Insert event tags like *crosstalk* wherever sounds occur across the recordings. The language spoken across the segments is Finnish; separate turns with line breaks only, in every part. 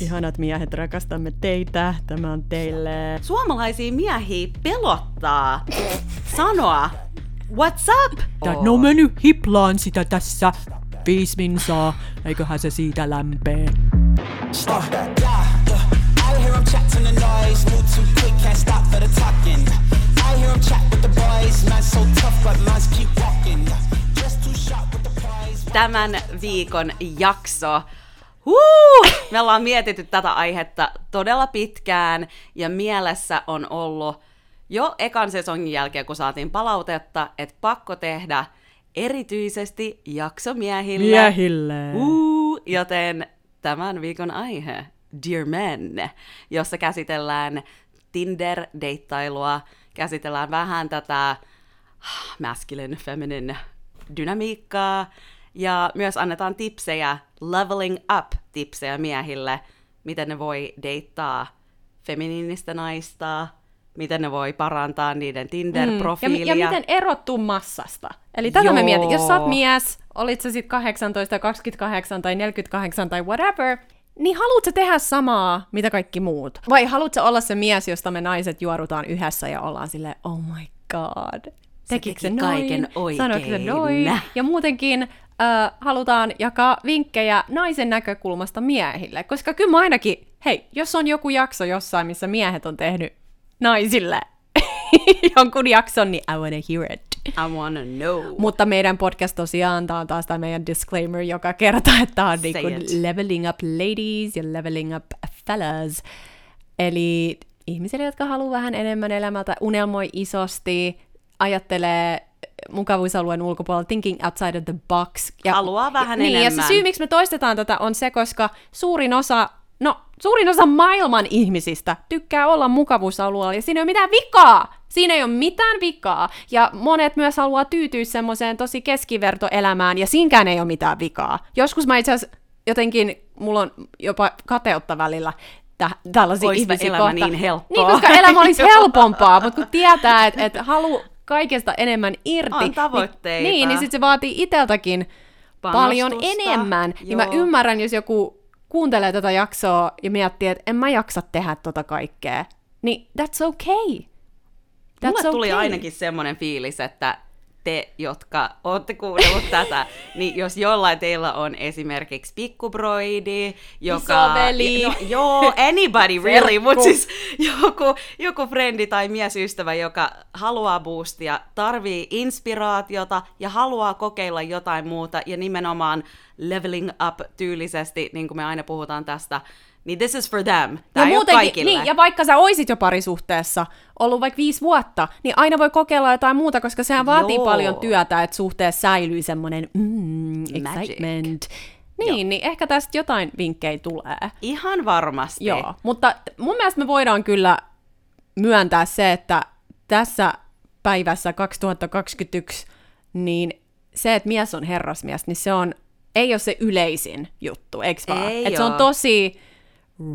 Ihanat miehet, rakastamme teitä. Tämä on teille...
Suomalaisia miehiä pelottaa sanoa What's up?
Oh. No mennyt hiplaan sitä tässä. Viisi minsaa, eiköhän se siitä lämpee. Stop that. I hear him chat to the noise, move too quick, can't stop for the talking. I hear him chat with the boys, man so tough, but man's keep walking. Just too sharp with the prize. Tämän viikon jakso Huu! Me ollaan mietitty tätä aihetta todella pitkään ja mielessä on ollut jo ekan sesongin jälkeen, kun saatiin palautetta, että pakko tehdä erityisesti jaksomiehille.
Miehille. Huu! Joten tämän viikon aihe, Dear Men, jossa käsitellään Tinder-deittailua, käsitellään vähän tätä masculine, feminine dynamiikkaa, ja myös annetaan tipsejä, leveling up-tipsejä miehille, miten ne voi deittaa feminiinistä naista, miten ne voi parantaa niiden Tinder-profiilia.
Mm, ja, ja miten erottuu massasta. Eli tätä Joo. me mietin, jos sä oot mies, olit sä sitten 18, 28 tai 48 tai whatever, niin haluatko tehdä samaa, mitä kaikki muut? Vai haluatko olla se mies, josta me naiset juorutaan yhdessä ja ollaan silleen, oh my god,
tekikö se, se noin? kaiken oikein.
Sanoiko se noin? Ja muutenkin ö, halutaan jakaa vinkkejä naisen näkökulmasta miehille. Koska kyllä mä ainakin, hei, jos on joku jakso jossain, missä miehet on tehnyt naisille *laughs* jonkun jakson, niin I wanna hear it.
I wanna know.
Mutta meidän podcast tosiaan, tämä on taas tämä meidän disclaimer joka kerta, että tämä on niinku leveling up ladies ja leveling up fellas. Eli ihmisille, jotka haluaa vähän enemmän elämältä, unelmoi isosti, ajattelee mukavuusalueen ulkopuolella, thinking outside of the box.
Ja, Haluaa vähän
niin,
enemmän.
Ja se syy, miksi me toistetaan tätä, on se, koska suurin osa, no suurin osa maailman ihmisistä tykkää olla mukavuusalueella, ja siinä ei ole mitään vikaa. Siinä ei ole mitään vikaa. Ja monet myös haluaa tyytyä semmoiseen tosi keskivertoelämään, ja siinkään ei ole mitään vikaa. Joskus mä itse asiassa jotenkin, mulla on jopa kateutta välillä, tä- tällaisia
Oispa ihmisiä elämä kohta. niin helppoa.
Niin, koska elämä olisi *laughs* helpompaa, mutta kun tietää, että et halu, kaikesta enemmän irti. On
tavoitteita.
Niin, niin, niin sitten se vaatii iteltäkin paljon enemmän. Joo. Niin mä ymmärrän, jos joku kuuntelee tätä jaksoa ja miettii, että en mä jaksa tehdä tota kaikkea. Niin that's okay.
That's Mulle okay. tuli ainakin semmoinen fiilis, että te, jotka olette kuunnellut *laughs* tätä, niin jos jollain teillä on esimerkiksi pikkubroidi, joka...
Isoveli.
No, joo, anybody *laughs* really, mutta siis joku, joku frendi tai miesystävä, joka haluaa boostia, tarvii inspiraatiota ja haluaa kokeilla jotain muuta ja nimenomaan leveling up tyylisesti, niin kuin me aina puhutaan tästä, niin this is for them. Tämä no, muutenkin, kaikille.
Niin, ja vaikka sä oisit jo parisuhteessa, ollut vaikka viisi vuotta, niin aina voi kokeilla jotain muuta, koska sehän vaatii Joo. paljon työtä, että suhteessa säilyy semmoinen mm, excitement. Niin, Joo. niin ehkä tästä jotain vinkkejä tulee.
Ihan varmasti.
Joo, mutta mun mielestä me voidaan kyllä myöntää se, että tässä päivässä 2021, niin se, että mies on herrasmies, niin se on, ei ole se yleisin juttu, eikö vaan? Ei Et se on tosi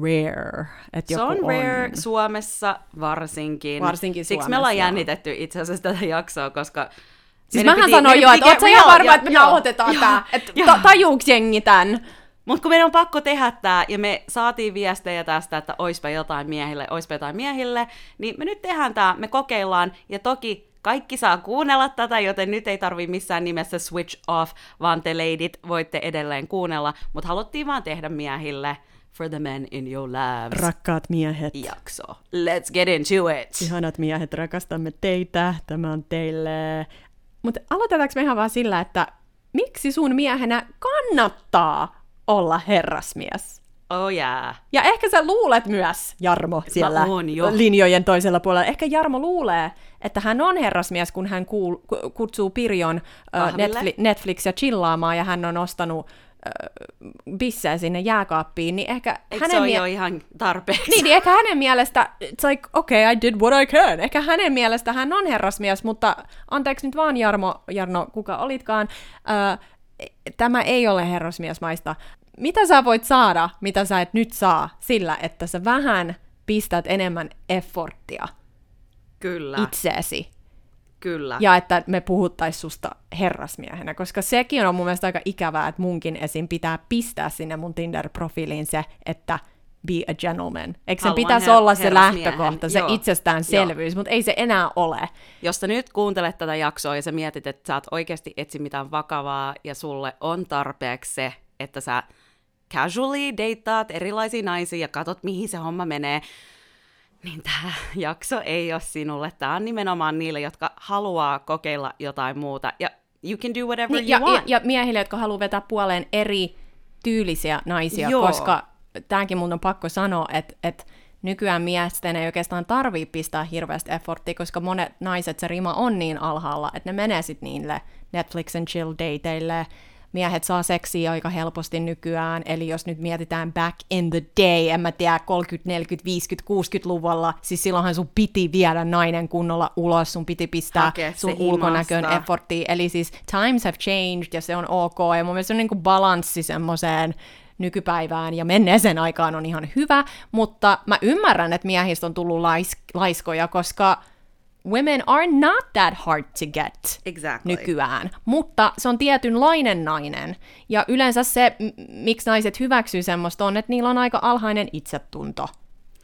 rare.
Että se on rare on. Suomessa varsinkin.
Varsinkin
Siksi me ollaan jännitetty itse asiassa tätä jaksoa, koska
Siis mähän sanoin jo, että ootko ihan varma, että me nauhoitetaan tää, että tajuuks jengi tän?
Mutta kun meidän on pakko tehdä tämä, ja me saatiin viestejä tästä, että oispa jotain miehille, oispa jotain miehille, niin me nyt tehdään tämä, me kokeillaan, ja toki kaikki saa kuunnella tätä, joten nyt ei tarvi missään nimessä switch off, vaan te leidit voitte edelleen kuunnella, mutta haluttiin vaan tehdä miehille for the men in your lives.
Rakkaat miehet.
Jakso. Let's get into it.
Ihanat miehet, rakastamme teitä. Tämä on teille. Mutta aloitetaanko me ihan vaan sillä, että miksi sun miehenä kannattaa olla herrasmies?
Oh yeah.
Ja ehkä sä luulet myös, Jarmo, siellä linjojen toisella puolella. Ehkä Jarmo luulee, että hän on herrasmies, kun hän kuul- kutsuu Pirjon uh, Netfli- Netflixiä chillaamaan ja hän on ostanut bissejä sinne jääkaappiin, niin ehkä
Eikö hänen se mie- jo ihan tarpeeksi?
Niin, niin ehkä hänen mielestä, it's like, okay, I did what I can. Ehkä hänen mielestä hän on herrasmies, mutta anteeksi nyt vaan Jarmo, Jarno, kuka olitkaan, äh, tämä ei ole herrasmiesmaista. Mitä sä voit saada, mitä sä et nyt saa, sillä, että sä vähän pistät enemmän efforttia
Kyllä.
itseesi
Kyllä.
Ja että me puhuttaisiin susta herrasmiehenä, koska sekin on mun mielestä aika ikävää, että munkin esim. pitää pistää sinne mun Tinder-profiiliin se, että be a gentleman. Eikö sen
Haluan
pitäisi
her-
olla se lähtökohta, se
joo.
itsestäänselvyys, mutta ei se enää ole.
Jos sä nyt kuuntelet tätä jaksoa ja sä mietit, että sä et oikeasti etsi mitään vakavaa ja sulle on tarpeeksi se, että sä casually deittaat erilaisia naisia ja katot, mihin se homma menee, niin tämä jakso ei ole sinulle. Tämä on nimenomaan niille, jotka haluaa kokeilla jotain muuta. Ja you can do whatever
Niin,
you
ja, ja,
want.
ja miehille, jotka haluaa vetää puoleen eri tyylisiä naisia,
Joo.
koska tämäkin mun on pakko sanoa, että, että nykyään miesten ei oikeastaan tarvii pistää hirveästi efforttia, koska monet naiset se rima on niin alhaalla, että ne menee sitten niille Netflix and chill dateille. Miehet saa seksiä aika helposti nykyään, eli jos nyt mietitään back in the day, en mä tiedä, 30, 40, 50, 60-luvulla, siis silloinhan sun piti viedä nainen kunnolla ulos, sun piti pistää
Hakea se
sun ulkonäköön efforttia, eli siis times have changed ja se on ok, ja mun mielestä se on niinku balanssi semmoiseen nykypäivään ja menneeseen aikaan on ihan hyvä, mutta mä ymmärrän, että miehistä on tullut lais- laiskoja, koska women are not that hard to get
Exactly.
nykyään, mutta se on tietynlainen nainen, ja yleensä se, miksi naiset hyväksyy semmoista on, että niillä on aika alhainen itsetunto.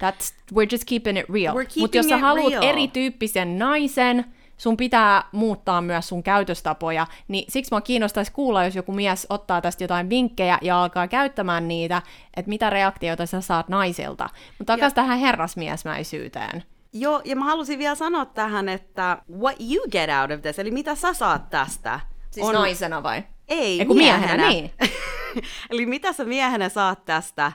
That's, we're just keeping it real. Mutta jos sä haluat
real.
erityyppisen naisen, sun pitää muuttaa myös sun käytöstapoja, niin siksi mua kiinnostaisi kuulla, jos joku mies ottaa tästä jotain vinkkejä ja alkaa käyttämään niitä, että mitä reaktioita sä saat naisilta. Mutta takaisin tähän herrasmiesmäisyyteen.
Joo, ja mä halusin vielä sanoa tähän, että what you get out of this, eli mitä sä saat tästä.
Siis on... naisena vai?
Ei,
Ei, kun miehenä, niin. *laughs*
Eli mitä sä miehenä saat tästä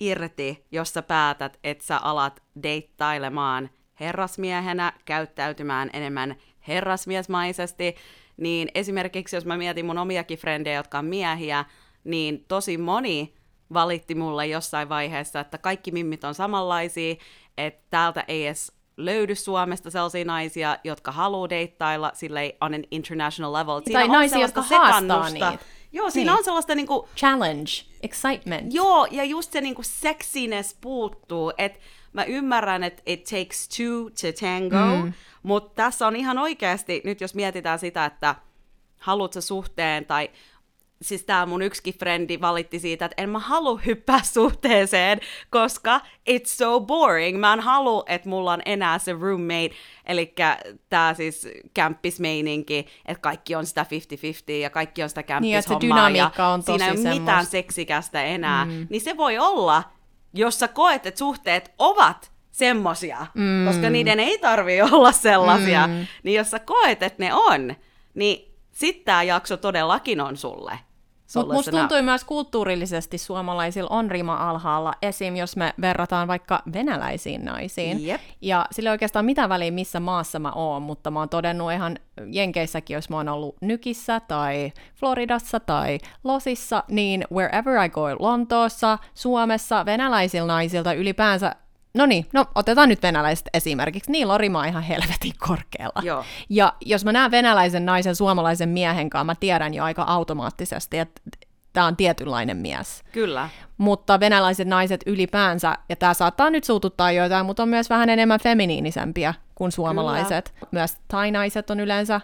irti, jos sä päätät, että sä alat deittailemaan herrasmiehenä, käyttäytymään enemmän herrasmiesmaisesti, niin esimerkiksi jos mä mietin mun omiakin frendejä, jotka on miehiä, niin tosi moni valitti mulle jossain vaiheessa, että kaikki mimmit on samanlaisia, että täältä ei edes löydy Suomesta sellaisia naisia, jotka haluaa deittailla silleen on an international level. Siinä
Tai
on
naisia, jotka haastaa niitä.
Joo, siinä
Niin.
on sellaista niinku,
Challenge, excitement.
joo, ja just se niinku sexiness puuttuu, että mä ymmärrän, että it takes two to tango, mm. mutta tässä on ihan oikeasti, nyt jos mietitään sitä, että haluat sä suhteen tai siis tää mun yksikin frendi valitti siitä, että en mä halua hyppää suhteeseen, koska it's so boring. Mä en halua, että mulla on enää se roommate, eli tää siis kämppismeininki, että kaikki on sitä 50-50 ja kaikki on sitä
Niin, että se
kämppishommaa
dynamiikka
ja
on
siinä ei
tosi
ole mitään
semmoista.
seksikästä enää, mm. niin se voi olla, jos sä koet, että suhteet ovat semmosia, mm. koska niiden ei tarvi olla sellaisia, mm. niin jos sä koet, että ne on, niin sitten tämä jakso todellakin on sulle.
Mutta musta tuntui myös kulttuurillisesti suomalaisilla on rima alhaalla, esim. jos me verrataan vaikka venäläisiin naisiin.
Jep.
Ja sillä ei oikeastaan mitään väliä, missä maassa mä oon, mutta mä oon todennut ihan Jenkeissäkin, jos mä oon ollut Nykissä tai Floridassa tai Losissa, niin wherever I go, Lontoossa, Suomessa, venäläisillä naisilta ylipäänsä No niin, no otetaan nyt venäläiset esimerkiksi. Niillä on rima ihan helvetin korkealla.
Joo.
Ja jos mä näen venäläisen naisen suomalaisen miehen kanssa, mä tiedän jo aika automaattisesti, että tämä on tietynlainen mies.
Kyllä.
Mutta venäläiset naiset ylipäänsä, ja tämä saattaa nyt suututtaa joitain, mutta on myös vähän enemmän feminiinisempiä kuin suomalaiset. Kyllä. Myös thai-naiset on yleensä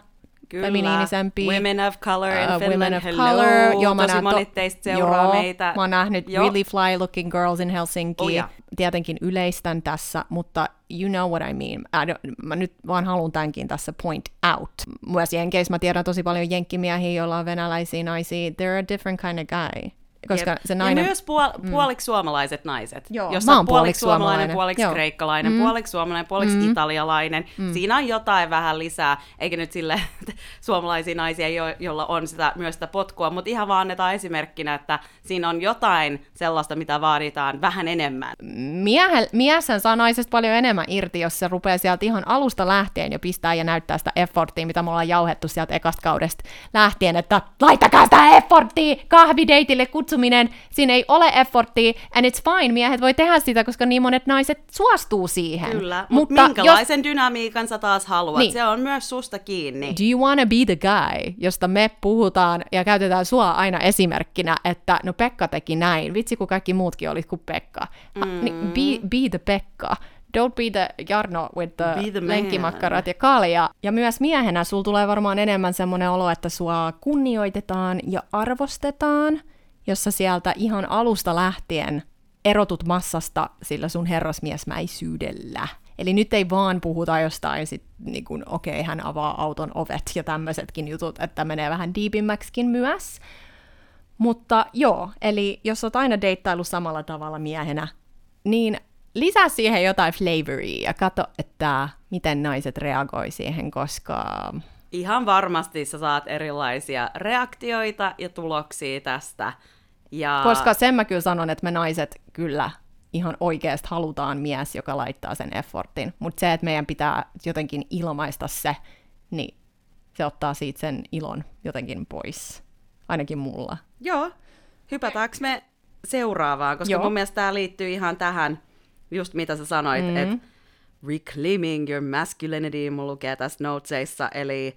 Kyllä.
feminiinisempiä.
Women of color in
Uh,
Finland,
women of
hello.
color. Joo, mä
Tosi monet
to-
teistä seuraa
joo,
meitä.
Mä oon nähnyt
Joo.
really fly looking girls in Helsinki.
Oh, ja.
Tietenkin yleistän tässä, mutta you know what I mean. I don't, mä nyt vaan haluan tämänkin tässä point out. Myös Jenkeissä mä tiedän tosi paljon jenkkimiehiä, joilla on venäläisiä naisia. They're a different kind of guy. Koska
Jep.
se nainen...
Ja myös puol- puoliksi suomalaiset naiset.
Joo,
Jos
mä oon
puoliksi suomalainen,
suomalainen.
puoliksi
Joo.
kreikkalainen, puoliksi suomalainen, puoliksi italialainen. Siinä on jotain vähän lisää, eikä nyt sille *laughs* suomalaisia naisia, jo- joilla on sitä, myös sitä potkua, mutta ihan vaan annetaan esimerkkinä, että siinä on jotain sellaista, mitä vaaditaan vähän enemmän.
Miehel, mieshän saa naisesta paljon enemmän irti, jos se rupeaa sieltä ihan alusta lähtien jo pistää ja näyttää sitä efforttia, mitä me ollaan jauhettu sieltä ekasta kaudesta lähtien, että laittakaa sitä efforttia, kahvideitille kutsuminen, siinä ei ole efforttia, and it's fine, miehet voi tehdä sitä, koska niin monet naiset suostuu siihen.
Kyllä, mutta minkälaisen jos... dynamiikan sä taas haluat,
Niin.
se on myös susta kiinni.
Do you wanna be the guy, josta me puhutaan ja käytetään sua aina esimerkkinä, että no Pekka teki näin, vitsi kun kaikki muutkin olit kuin Pekka. Mm. Niin be, be the Pekka. Don't be the Jarno with the,
Be the
lenkkimakkarat ja kalja. Ja myös miehenä sul tulee varmaan enemmän semmoinen olo, että sua kunnioitetaan ja arvostetaan, jossa sieltä ihan alusta lähtien erotut massasta sillä sun herrasmiesmäisyydellä. Eli nyt ei vaan puhuta jostain, sit, niin kun, okei, okay, hän avaa auton ovet ja tämmöisetkin jutut, että menee vähän diipimmäksikin myös. Mutta joo, eli jos olet aina deittailu samalla tavalla miehenä, niin lisää siihen jotain flavoria ja katso, että miten naiset reagoi siihen, koska...
Ihan varmasti sä saat erilaisia reaktioita ja tuloksia tästä. Ja...
Koska sen mä kyllä sanon, että me naiset kyllä ihan oikeasti halutaan mies, joka laittaa sen effortin. Mutta se, että meidän pitää jotenkin ilmaista se, niin se ottaa siitä sen ilon jotenkin pois. Ainakin mulla.
Joo. Hypätäänkö me seuraavaan? Koska Joo. mun mielestä tämä liittyy ihan tähän, just mitä sä sanoit, mm-hmm. että reclaiming your masculinity, mulla lukee tässä notesissa, eli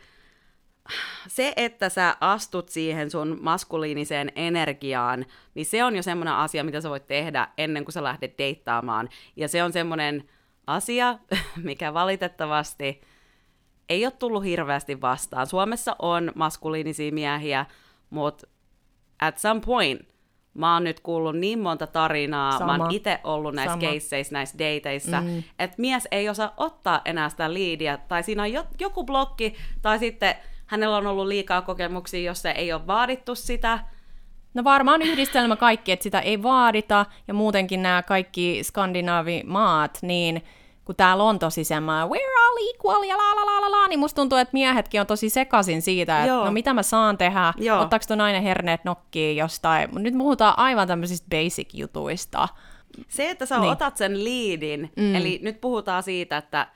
se, että sä astut siihen sun maskuliiniseen energiaan, niin se on jo semmoinen asia, mitä sä voit tehdä ennen kuin sä lähdet deittaamaan. Ja se on semmoinen asia, *laughs* mikä valitettavasti ei ole tullut hirveästi vastaan. Suomessa on maskuliinisia miehiä, mutta at some point mä oon nyt kuullut niin monta tarinaa, Sama. mä oon itse ollut näissä keisseissä, näissä dateissa, mm. että mies ei osaa ottaa enää sitä liidiä, tai siinä on jo, joku blokki, tai sitten hänellä on ollut liikaa kokemuksia, jos se ei ole vaadittu sitä.
No varmaan yhdistelmä kaikki, että sitä ei vaadita, ja muutenkin nämä kaikki skandinaavimaat, niin kun täällä on tosi semmoinen we're all equal ja la la la la la, niin musta tuntuu, että miehetkin on tosi sekasin siitä, että Joo. no mitä mä saan tehdä, Joo. ottaako tuo nainen herneet nokkiin jostain, mutta nyt puhutaan aivan tämmöisistä basic-jutuista.
Se, että sä niin. otat sen liidin, mm. eli nyt puhutaan siitä, että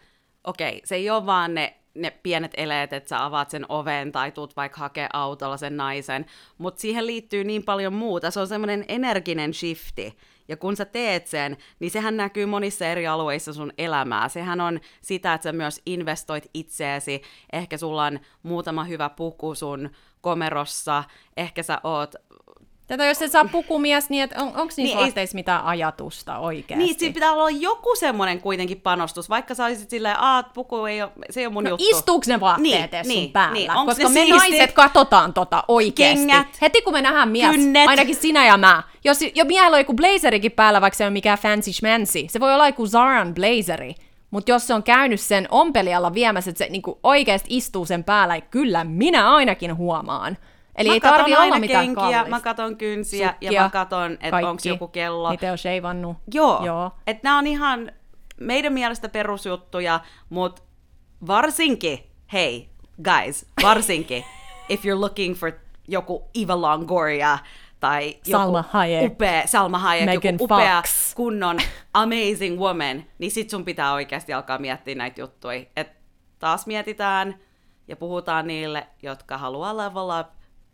okei, se ei ole vaan ne ne pienet eleet, että sä avaat sen oven tai tuut vaikka hakea autolla sen naisen, mutta siihen liittyy niin paljon muuta. Se on semmoinen energinen shifti. Ja kun sä teet sen, niin sehän näkyy monissa eri alueissa sun elämää. Sehän on sitä, että sä myös investoit itseesi. Ehkä sulla on muutama hyvä puku sun komerossa. Ehkä sä oot
Tätä jos et saa pukumies, niin on, onko niissä niin vaatteissa ei... mitään ajatusta oikeasti?
Niin, siinä pitää olla joku semmoinen kuitenkin panostus, vaikka sä olisit silleen, että puku ei ole, se ei ole mun
no,
juttu.
istuuko ne vaatteet niin, niin, sun päällä? Niin, Koska me siisti? naiset katsotaan tota oikeasti. Kengät, Heti kun me nähdään mies, kynnet. ainakin sinä ja mä, jos jo miehellä on joku blazerikin päällä, vaikka se on mikään fancy schmancy, se voi olla joku Zaran blazeri, mutta jos se on käynyt sen ompelijalla viemässä, että se niinku oikeasti istuu sen päällä, niin kyllä minä ainakin huomaan. Eli mä ei tarvi olla mitään kenkiä, kallista.
mä katon kynsiä Sukkia, ja mä katon, että onko joku kello.
Niitä on sheivannut.
Joo, Joo. että nämä on ihan meidän mielestä perusjuttuja, mutta varsinkin, hei, guys, varsinkin, *laughs* if you're looking for joku Eva Longoria tai
Salma joku Hayek.
upea, Salma Hayek, Megan joku upea Fox. kunnon amazing woman, niin sit sun pitää oikeasti alkaa miettiä näitä juttuja. Et taas mietitään ja puhutaan niille, jotka haluaa level up,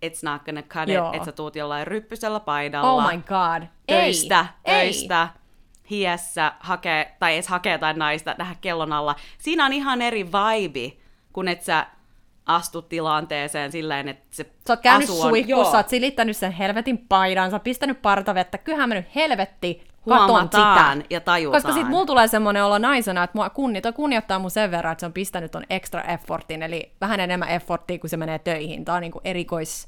it's not gonna cut Joo. it, että sä tuut jollain ryppysellä paidalla.
Oh my god.
Töistä, ei, töistä, ei. hiessä, hakee, tai edes hakee tai naista, nähdä kellon alla. Siinä on ihan eri vibe, kun et sä astut tilanteeseen silleen, että se
Sä oot käynyt suihkussa, sä oot silittänyt sen helvetin paidan, sä oot pistänyt partavettä, kyllähän mennyt helvetti, katon sitä.
ja tajutaan.
Koska sit mulla tulee semmoinen olo naisena, että mua kunnita kunnioittaa mun sen verran, että se on pistänyt ton extra effortin, eli vähän enemmän efforttia, kun se menee töihin. Tää on niinku erikois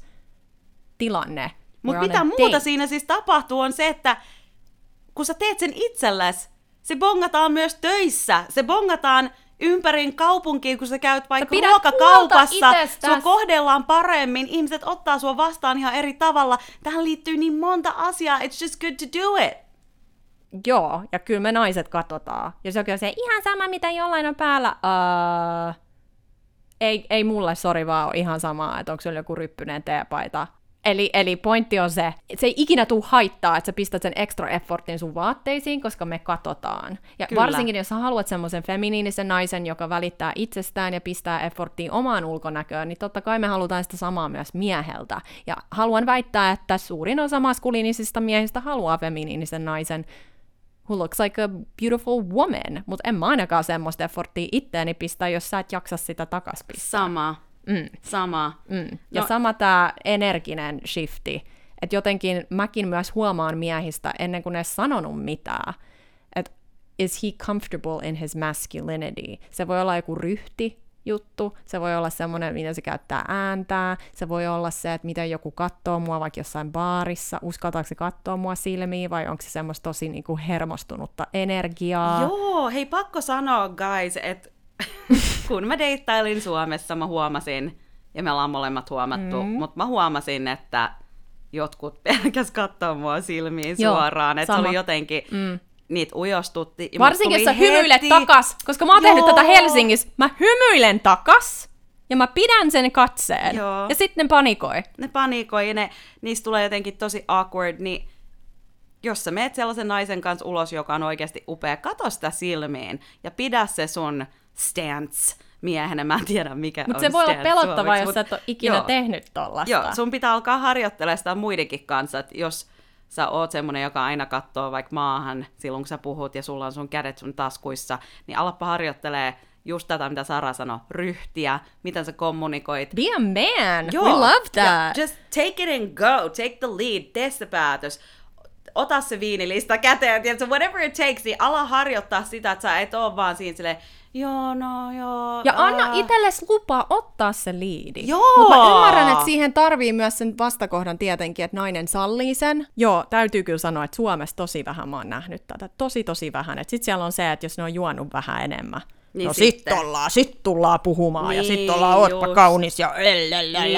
tilanne.
Mutta mitä muuta date. siinä siis tapahtuu on se, että kun sä teet sen itsellesi, se bongataan myös töissä. Se bongataan ympärin kaupunkiin, kun sä käyt vaikka sä ruokakaupassa, sua kohdellaan paremmin, ihmiset ottaa sua vastaan ihan eri tavalla. Tähän liittyy niin monta asiaa, it's just good to do it.
Joo, ja kyllä me naiset katsotaan. Ja se on se ihan sama, mitä jollain on päällä. Uh, ei, ei mulle, sori vaan, ihan sama, että onko se joku ryppyinen teepaita Eli, eli pointti on se, että se ei ikinä tule haittaa, että sä pistät sen extra effortin sun vaatteisiin, koska me katsotaan. Ja Kyllä. varsinkin, jos sä haluat semmoisen feminiinisen naisen, joka välittää itsestään ja pistää efforttiin omaan ulkonäköön, niin totta kai me halutaan sitä samaa myös mieheltä. Ja haluan väittää, että suurin osa maskuliinisista miehistä haluaa feminiinisen naisen, who looks like a beautiful woman, mutta en mä ainakaan semmoista efforttia itteeni pistää, jos sä et jaksa sitä takas pistää.
Sama. Mm. Sama.
Mm. Ja no. sama tämä energinen shifti, että jotenkin mäkin myös huomaan miehistä ennen kuin ne sanonut mitään, että is he comfortable in his masculinity. Se voi olla joku ryhti, juttu, se voi olla semmoinen, miten se käyttää ääntää, se voi olla se, että miten joku katsoo mua vaikka jossain baarissa, uskaltaako se katsoa mua silmiin vai onko se semmoista tosi niinku hermostunutta energiaa.
Joo, hei pakko sanoa guys, että *laughs* kun mä deittailin Suomessa, mä huomasin, ja me ollaan molemmat huomattu, mm. mutta mä huomasin, että jotkut *laughs* pelkäs katsoa mua silmiin
Joo,
suoraan, että se oli jotenkin, mm. niitä ujostutti. ja
Varsinkin jos sä
tuli
hymyilet
heti-
takas, koska mä oon tehnyt
Joo.
tätä Helsingissä, mä hymyilen takas, ja mä pidän sen katseen,
Joo.
ja sitten ne panikoi.
ne panikoi ja ne, niistä tulee jotenkin tosi awkward, niin jos sä meet sellaisen naisen kanssa ulos, joka on oikeasti upea, kato sitä silmiin ja pidä se sun stance miehenä. Mä en tiedä, mikä
Mutta
on
se voi olla pelottavaa,
suomeksi,
jos
mut
sä et ole ikinä
joo.
tehnyt tollasta.
Joo, sun pitää alkaa harjoittelemaan sitä muidenkin kanssa, että jos sä oot semmonen, joka aina katsoo vaikka maahan silloin, kun sä puhut ja sulla on sun kädet sun taskuissa, niin alappa harjoittelee just tätä, mitä Sara sanoi, ryhtiä, miten sä kommunikoit.
Be a man, we love that.
Ja just take it and go, take the lead, tee se päätös. Ota se viinilista käteen, tiedätkö, whatever it takes, niin ala harjoittaa sitä, että sä et oo vaan siinä silleen, joo, no joo.
Ja anna
aa."
itsellesi lupa ottaa se liidi.
Joo!
Mutta mä ymmärrän, että siihen tarvii myös sen vastakohdan tietenkin, että nainen sallii sen. Joo, täytyy kyllä sanoa, että Suomessa tosi vähän mä oon nähnyt tätä. Tosi, tosi vähän. Sitten siellä on se, että jos ne on juonut vähän enemmän,
Niin
no sit
sitten.
ollaan, sit tullaan puhumaan ja sit
Niin,
ollaan, ootpa
just.
kaunis ja.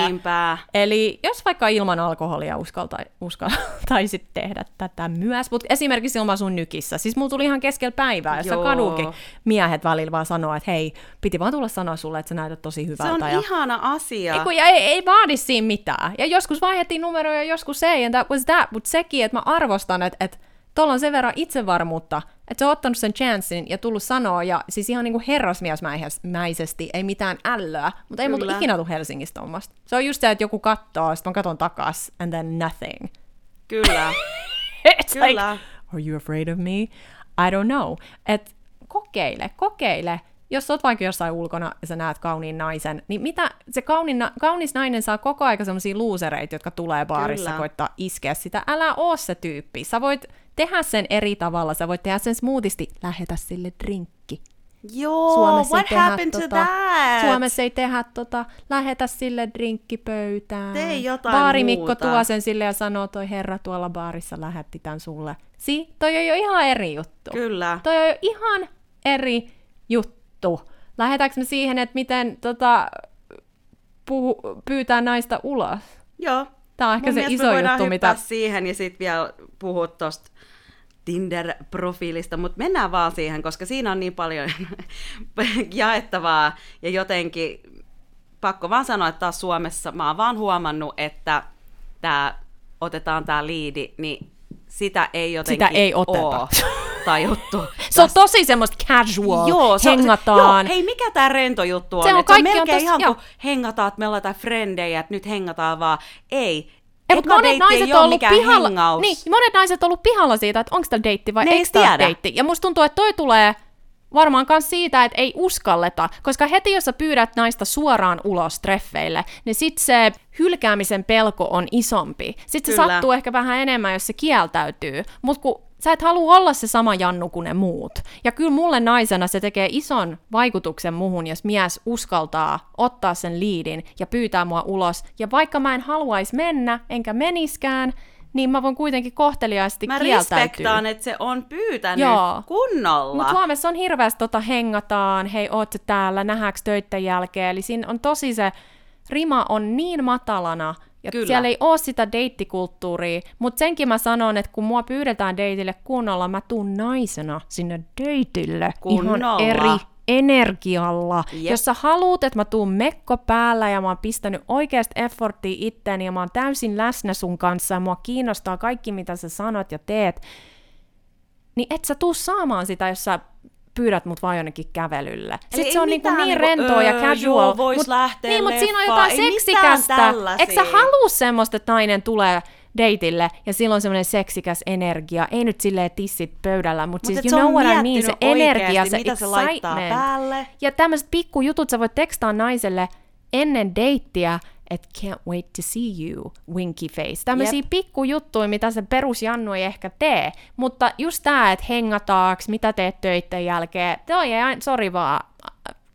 Niinpä.
Eli jos vaikka ilman alkoholia uskalta, uskaltaisit tehdä tätä myös, mutta esimerkiksi ilman sun nykissä, siis mulla tuli ihan keskellä päivää, jossa
Joo.
kadukin miehet välillä vaan sanoo, että hei, piti vaan tulla sanoa sulle, että sä näytät tosi
Se
hyvältä.
on
ja...
ihana asia.
Ei, kun, ja ei, ei vaadi siinä mitään. Ja joskus vaihdettiin numeroja, joskus ei, and that was that. Mutta sekin, että mä arvostan, että, että tuolla on sen verran itsevarmuutta, että se on ottanut sen chanssin ja tullut sanoa, ja siis ihan niinku herrasmiesmäisesti, ei mitään ällöä, mutta ei
Kyllä.
ikinä tule Helsingistä tuommoista. Se on just se, että joku kattoo, sitten mä katon takas, and then nothing.
Kyllä. *laughs*
It's
Kyllä.
like, are you afraid of me? I don't know. Et kokeile, kokeile. Jos oot vaikka jossain ulkona ja sä näet kauniin naisen, niin mitä se kaunin, na- kaunis nainen saa koko aika semmoisia luusereita, jotka tulee baarissa
Kyllä.
koittaa iskeä sitä. Älä oo se tyyppi. Sä voit tehdä sen eri tavalla. Sä voit tehdä sen smoothisti. Lähetä sille drinkki.
Joo,
Suomessa
what
ei tehdä
happened to
tota,
that?
Suomessa ei tehdä tota, lähetä sille drinkkipöytään.
Tee jotain
Baarimikko
muuta.
tuo sen sille ja sanoo, toi herra tuolla baarissa lähetti tän sulle. Si, toi on jo ihan eri juttu.
Kyllä.
Toi on jo ihan eri juttu. Lähetäänkö me siihen, että miten tota, puhu, pyytää naista ulos?
Joo.
Tää on ehkä
Mun
se iso juttu, mitä...
siihen ja sitten vielä puhua tosta Tinder-profiilista, mutta mennään vaan siihen, koska siinä on niin paljon *laughs* jaettavaa ja jotenkin pakko vaan sanoa, että taas Suomessa mä oon vaan huomannut, että tää, otetaan tää liidi, niin sitä ei jotenkin
Sitä ei oteta.
oo tajuttu. *laughs*
Se on tosi semmoista casual,
Joo, se
hengataan.
Joo, hei, mikä tämä rento juttu on?
Se on
Et se on
kaikki on
melkein
tos-
ihan
joo.
kuin hengataan, että me ollaan frendejä, että nyt hengataan vaan. Ei.
Ei, mutta monet naiset on ollut pihalla,
hengaus.
niin, monet naiset on ollut pihalla siitä, että onko tämä deitti vai
ei
tämä deitti. Ja musta tuntuu, että toi tulee varmaan myös siitä, että ei uskalleta, koska heti jos sä pyydät naista suoraan ulos treffeille, niin sit se hylkäämisen pelko on isompi. Sitten se
Kyllä.
sattuu ehkä vähän enemmän, jos se kieltäytyy. Mutta kun sä et halua olla se sama Jannu kuin ne muut. Ja kyllä mulle naisena se tekee ison vaikutuksen muhun, jos mies uskaltaa ottaa sen liidin ja pyytää mua ulos. Ja vaikka mä en haluaisi mennä, enkä meniskään, niin mä voin kuitenkin kohteliaasti
Mä
kieltäytyä.
respektaan, että se on pyytänyt
Joo.
kunnolla.
Mutta Suomessa on hirveästi tota hengataan, hei oot täällä, nähdäänkö töiden jälkeen. Eli siinä on tosi se, rima on niin matalana, ja
Kyllä.
siellä ei ole sitä deittikulttuuria. Mutta senkin mä sanon, että kun mua pyydetään deitille kunnolla, mä tuun naisena sinne deitille
Kunnolla.
ihan eri energialla.
Jep.
Jos sä haluut, että mä tuun mekko päällä ja mä oon pistänyt oikeasti efforttia itteeni ja mä oon täysin läsnä sun kanssa ja mua kiinnostaa kaikki, mitä sä sanot ja teet, niin et sä tuu saamaan sitä, jos sä pyydät mut vaan jonnekin kävelylle.
Eli
Sitten se on niinku niin
niinku,
rentoa ja
öö,
casual.
joo, vois lähteä
niin, mutta siinä on jotain
Ei
seksikästä. Eikö sä halua semmoista, että nainen tulee deitille ja silloin on semmoinen seksikäs energia. Ei nyt silleen tissit pöydällä, mutta
Mut
siis you know what I mean, se energia,
oikeesti,
se
mitä se laittaa
excitement.
päälle.
Ja tämmöiset pikkujutut sä voit tekstaa naiselle ennen deittiä, että can't wait to see you, winky face. Tämmöisiä
Jep.
pikkujuttuja, mitä se perusjannu ei ehkä tee. Mutta just tää, että hengataaks, mitä teet töiden jälkeen, toi ei, sori vaan,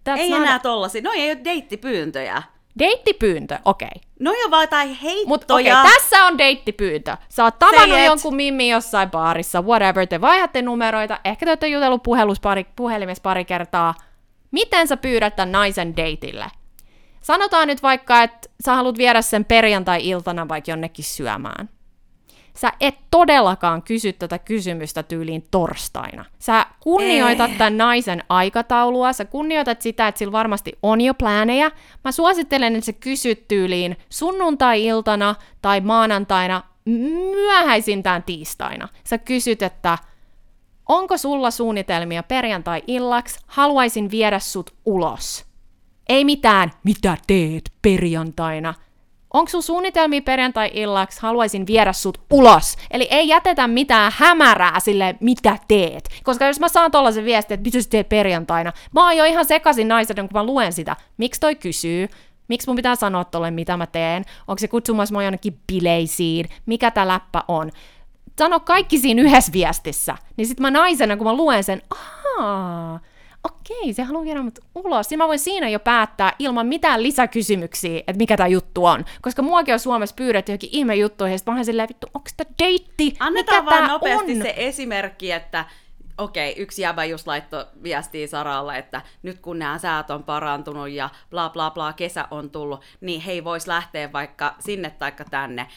That's
ei
not
enää tollasia. Noi ei ole deittipyyntöjä.
Deittipyyntö, okei. Okay.
Noi on vaan jotain heittoja.
Mutta okei, okay, tässä on deittipyyntö. Sä oot tavannut
et.
jonkun mimmi jossain baarissa, whatever, te vaihdatte numeroita, ehkä te olette jutellut pari, puhelimessa pari kertaa. Miten sä pyydät tämän naisen deitille? Sanotaan nyt vaikka, että sä haluat viedä sen perjantai-iltana vaikka jonnekin syömään. Sä et todellakaan kysy tätä kysymystä tyyliin torstaina. Sä kunnioitat
Ei.
tämän naisen aikataulua, sä kunnioitat sitä, että sillä varmasti on jo plänejä. Mä suosittelen, että sä kysyt tyyliin sunnuntai-iltana tai maanantaina myöhäisintään tiistaina. Sä kysyt, että onko sulla suunnitelmia perjantai-illaksi, haluaisin viedä sut ulos. Ei mitään, mitä teet perjantaina. Onko sun suunnitelmia perjantai-illaksi, haluaisin viedä sut ulos. Eli ei jätetä mitään hämärää sille, mitä teet. Koska jos mä saan tollasen viestin, että mitä sä teet perjantaina, mä oon jo ihan sekaisin naisena, kun mä luen sitä. Miksi toi kysyy? Miksi mun pitää sanoa tolle, mitä mä teen? Onko se kutsumassa mua jonnekin bileisiin? Mikä tää läppä on? Sano kaikki siinä yhdessä viestissä. Niin sit mä naisena, kun mä luen sen, ahaa, okei, se haluaa viedä mut ulos. Ja mä voin siinä jo päättää ilman mitään lisäkysymyksiä, että mikä tämä juttu on. Koska muakin on Suomessa pyydetty johonkin ihme juttuihin, ja sit mä oon silleen, vittu, onks tää deitti?
Annetaan
mikä
vaan nopeasti
on?
se esimerkki, että okei, yksi jäbä just laittoi viestiä Saralle, että nyt kun nämä säät on parantunut ja bla bla bla, kesä on tullut, niin hei vois lähteä vaikka sinne taikka tänne.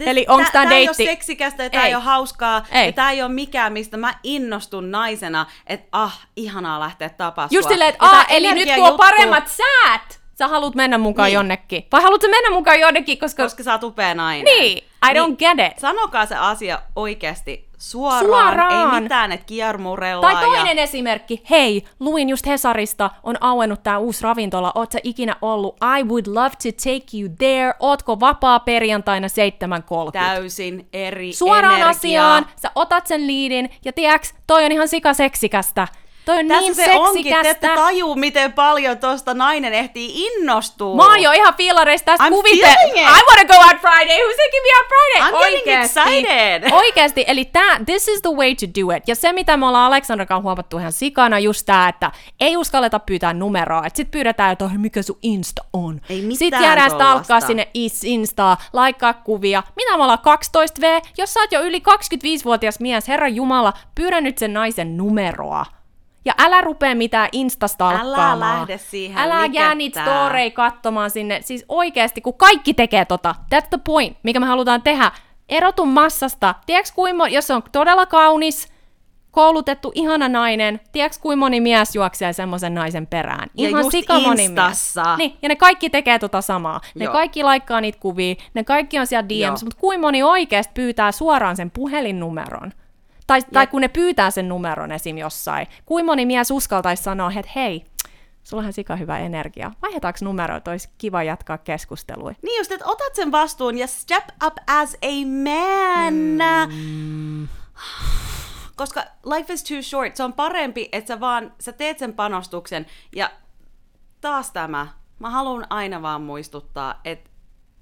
Eli onks tää
Tää ei
deitti-
ole seksikästä ja tää ei,
Ei.
ole hauskaa.
Ei.
Ja tää ei ole mikään, mistä mä innostun naisena, että ah, ihanaa lähteä tapaa
Just silleen, että aa, eli nyt kun on
energiajuttu,
paremmat säät, sä haluat mennä mukaan
Niin.
jonnekin. Vai haluat mennä mukaan jonnekin, koska...
Koska sä oot upea nainen.
Niin, I don't get it.
Sanokaa se asia oikeasti suoraan.
Suoraan.
Ei mitään, että kiermurellaan.
Tai toinen esimerkki, hei, luin just Hesarista, on auennut tää uusi ravintola, oot sä ikinä ollut, I would love to take you there, ootko vapaa perjantaina 7.30?
täysin eri
Suoraan
energiaa.
asiaan, sä otat sen liidin, ja tiiäks, toi on ihan sikaseksikästä. Toi on
Tässä
niin
se onkin, te ette
seksikästä.
tajuu, miten paljon tosta nainen ehtii innostua.
Mä oon jo ihan fiilareissa tästä
I'm
kuvite. I wanna go out Friday. Who's taking me out Friday?
I'm getting excited. *laughs*
Oikeesti. Eli tää, this is the way to do it. Ja se, mitä me ollaan Aleksandran kanssa huomattu ihan sikana, just tää, että ei uskalleta pyytää numeroa. Että sit pyydetään, että "Oh, mikä sun Insta on.
Ei mitään
Sitten jäädään stalkkaa sinne is- Instaa, laikkaa kuvia. Mitä me ollaan 12V? Jos sä oot jo yli 25-vuotias mies, herra Jumala, pyydä nyt sen naisen numeroa. Ja älä rupee mitään instastalkkaamaan.
Älä lähde siihen
Älä jää niitä storeja katsomaan sinne. Siis oikeasti, kun kaikki tekee tota. That's the point, mikä me halutaan tehdä. Erotu massasta. Tiedätkö, kuin mo- jos on todella kaunis, koulutettu, ihana nainen, tiedätkö, kuin moni mies juoksee semmoisen naisen perään?
Ja
Ihan
just
sika moni mies. Niin, ja ne kaikki tekee tota samaa. Ne
Joo.
kaikki laikkaa niitä kuvia, ne kaikki on siellä
Joo.
DMs, mutta kuin moni oikeasti pyytää suoraan sen puhelinnumeron? Tai, tai kun ne pyytää sen numeron esim. jossain. Kuin moni mies uskaltaisi sanoa, että hei, sulla on ihan sika hyvä energia. Vaihdetaanko numeroita, olisi kiva jatkaa keskustelua.
Niin just, että otat sen vastuun ja step up as a man.
Mm.
Koska life is too short. Se on parempi, että sä vaan sä teet sen panostuksen. Ja taas tämä. Mä haluan aina vaan muistuttaa, että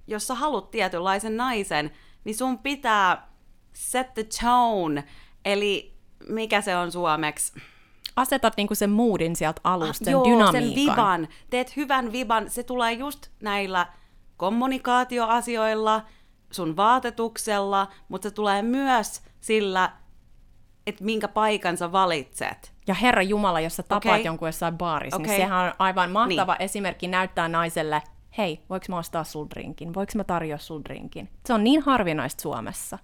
jos sä haluat tietynlaisen naisen, niin sun pitää set the tone. Eli mikä se on suomeksi?
Asetat niinku sen moodin sieltä alusta, sen
Joo,
dynamiikan.
sen viban. Teet hyvän viban. Se tulee just näillä kommunikaatioasioilla, sun vaatetuksella, mutta se tulee myös sillä, että minkä paikan sä valitset.
Ja Herra Jumala, jos sä tapaat
Okei.
jonkun jossain baarissa,
Okei.
niin sehän on aivan mahtava
Niin.
esimerkki näyttää naiselle, hei, voiko mä ostaa sul drinkin? Voiko mä tarjoa sul drinkin? Se on niin harvinaista Suomessa.